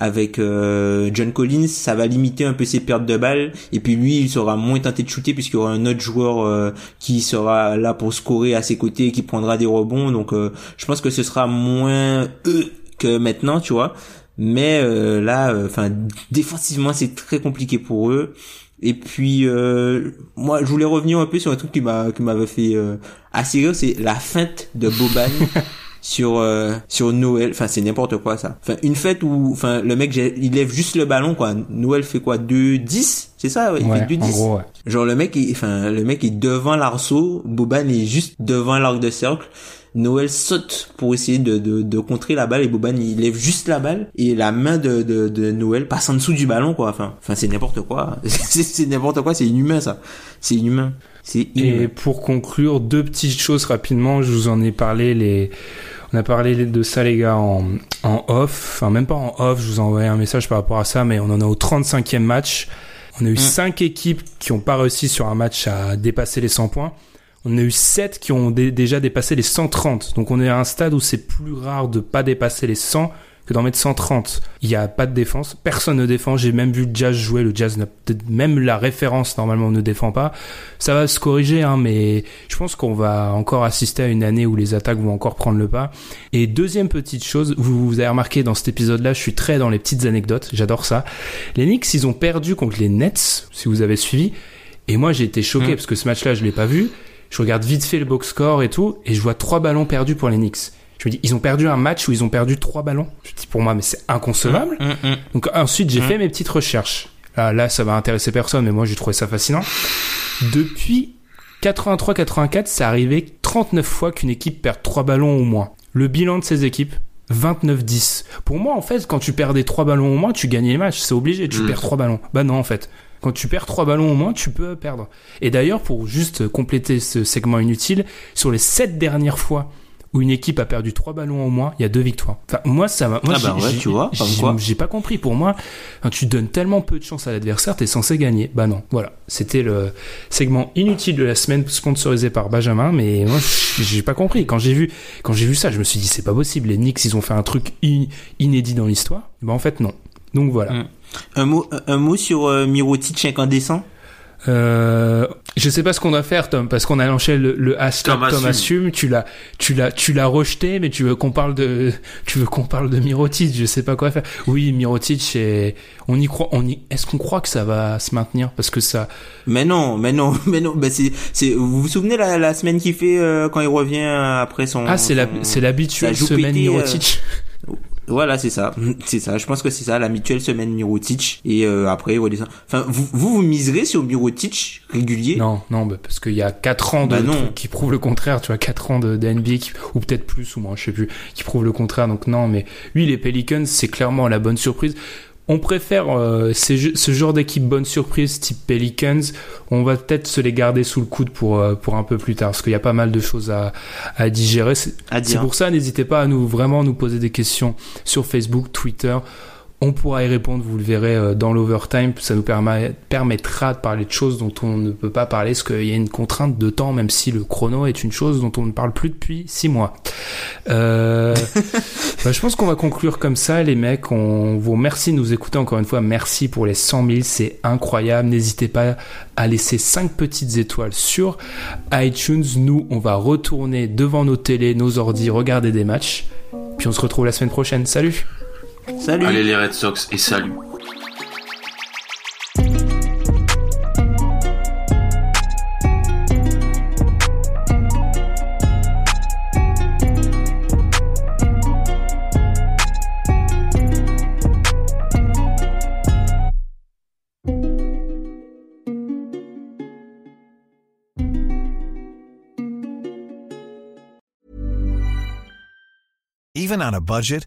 avec euh, John Collins. Ça va limiter un peu ses pertes de balles. Et puis lui il sera moins tenté de shooter puisqu'il y aura un autre joueur euh, qui sera là pour scorer à ses côtés et qui prendra des rebonds. Donc euh, je pense que ce sera moins eux que maintenant tu vois. Mais euh, là enfin défensivement c'est très compliqué pour eux et puis euh, moi je voulais revenir un peu sur un truc qui m'a qui m'avait fait euh, assez rire c'est la feinte de Boban sur euh, sur Noël. Enfin c'est n'importe quoi ça. Enfin une fête où enfin le mec il lève juste le ballon quoi. Noël fait quoi 2 10 c'est ça ouais, il
ouais,
fait 2
en
10
gros ouais.
Genre le mec, enfin le mec est devant l'arceau, Boban est juste devant l'arc de cercle Noël saute pour essayer de, de, de contrer la balle et Boban il lève juste la balle et la main de, de, de Noël passe en dessous du ballon quoi. Enfin, enfin c'est n'importe quoi. c'est n'importe quoi. C'est inhumain ça. C'est inhumain. C'est
Et pour conclure, deux petites choses rapidement. Je vous en ai parlé les. On a parlé de ça les gars en, en off, enfin même pas en off, je vous ai envoyé un message par rapport à ça, mais on en est au 35e match. On a eu 5 équipes qui ont pas réussi sur un match à dépasser les 100 points. On a eu 7 qui ont dé- déjà dépassé les 130. Donc on est à un stade où c'est plus rare de pas dépasser les 100 que d'en mettre 130. Il y a pas de défense, personne ne défend. J'ai même vu le Jazz jouer, le Jazz n'a peut-être même la référence normalement ne défend pas. Ça va se corriger, hein, mais je pense qu'on va encore assister à une année où les attaques vont encore prendre le pas. Et deuxième petite chose, vous, vous avez remarqué dans cet épisode-là, je suis très dans les petites anecdotes, j'adore ça. Les Knicks, ils ont perdu contre les Nets, si vous avez suivi. Et moi, j'ai été choqué
Mm.
parce que ce match-là, je l'ai pas vu. Je regarde vite fait le box score et tout, et je vois trois ballons perdus pour les Knicks. Je me dis, ils ont perdu un match où ils ont perdu trois ballons? Je me dis, pour moi, mais c'est inconcevable.
Hum, hum.
Donc ensuite, j'ai fait mes petites recherches. Là, là, ça va intéresser personne, mais moi, j'ai trouvé ça fascinant. Depuis 83-84, c'est arrivé 39 fois qu'une équipe perd trois ballons au moins. Le bilan de ces équipes, 29-10. Pour moi, en fait, quand tu perdais trois ballons au moins, tu gagnais les matchs. C'est obligé, tu perds trois ballons. Bah non, en fait. Quand tu perds trois ballons au moins, tu peux perdre. Et d'ailleurs, pour juste compléter ce segment inutile, sur les sept dernières fois où une équipe a perdu trois ballons au moins, il y a deux victoires. Enfin, moi, ça m'a, moi,
Ah bah ouais, tu vois, comme
j'ai- pas compris. Pour moi, quand tu donnes tellement peu de chance à l'adversaire, t'es censé gagner. Bah non. Voilà. C'était le segment inutile de la semaine sponsorisé par Benjamin, mais moi, j'ai pas compris. Quand j'ai vu, quand j'ai vu ça, je me suis dit, c'est pas possible. Les Knicks, ils ont fait un truc in- inédit dans l'histoire. Bah, en fait, non. Donc voilà.
Mm. Un mot, un mot sur euh, Mirotic incandescent?
Euh, je sais pas ce qu'on doit faire, Tom, parce qu'on a lancé le, le hashtag
Tom
Tom,
assume.
assume. Tu l'as, tu l'as, tu l'as rejeté, mais tu veux qu'on parle de, tu veux qu'on parle de Mirotic. Je sais pas quoi faire. Oui, Mirotic, et on y croit, on y, est-ce qu'on croit que ça va se maintenir? Parce que ça,
Mais non, mais non, mais non. Bah c'est, c'est. Vous vous souvenez la, la semaine qu'il fait euh, quand il revient après son.
ah, c'est la,
son-
c'est l'habituelle semaine
pété, euh,
Mirotic?
Voilà, c'est ça, c'est ça. Je pense que c'est ça, la mutuelle semaine Mirotic et euh, après redescend. Enfin, vous, vous vous miserez sur Mirotic régulier?
Non, non, bah, parce qu'il y a 4 ans de
Bah non.
qui prouvent le contraire, tu vois, 4 ans de, de NBA, qui- ou peut-être plus, ou moins, je sais plus, qui prouvent le contraire, donc non, mais oui, les Pelicans, c'est clairement la bonne surprise. On préfère euh, ces ce genre d'équipe bonne surprise type Pelicans. On va peut-être se les garder sous le coude pour euh, pour un peu plus tard, parce qu'il y a pas mal de choses à, à digérer. C'est pour ça, n'hésitez pas à nous vraiment nous poser des questions sur Facebook, Twitter. On pourra y répondre, vous le verrez euh, dans l'overtime. Ça nous permet- permettra de parler de choses dont on ne peut pas parler, parce qu'il y a une contrainte de temps, même si le chrono est une chose dont on ne parle plus depuis six mois. Euh, bah, je pense qu'on va conclure comme ça, les mecs. On vous remercie de nous écouter encore une fois. Merci pour les 100 000, c'est incroyable. N'hésitez pas à laisser 5 petites étoiles sur iTunes. Nous, on va retourner devant nos télés, nos ordis, regarder des matchs. Puis on se retrouve la semaine prochaine. Salut
Salut.
Allez les Red Sox et salut.
Even on a budget,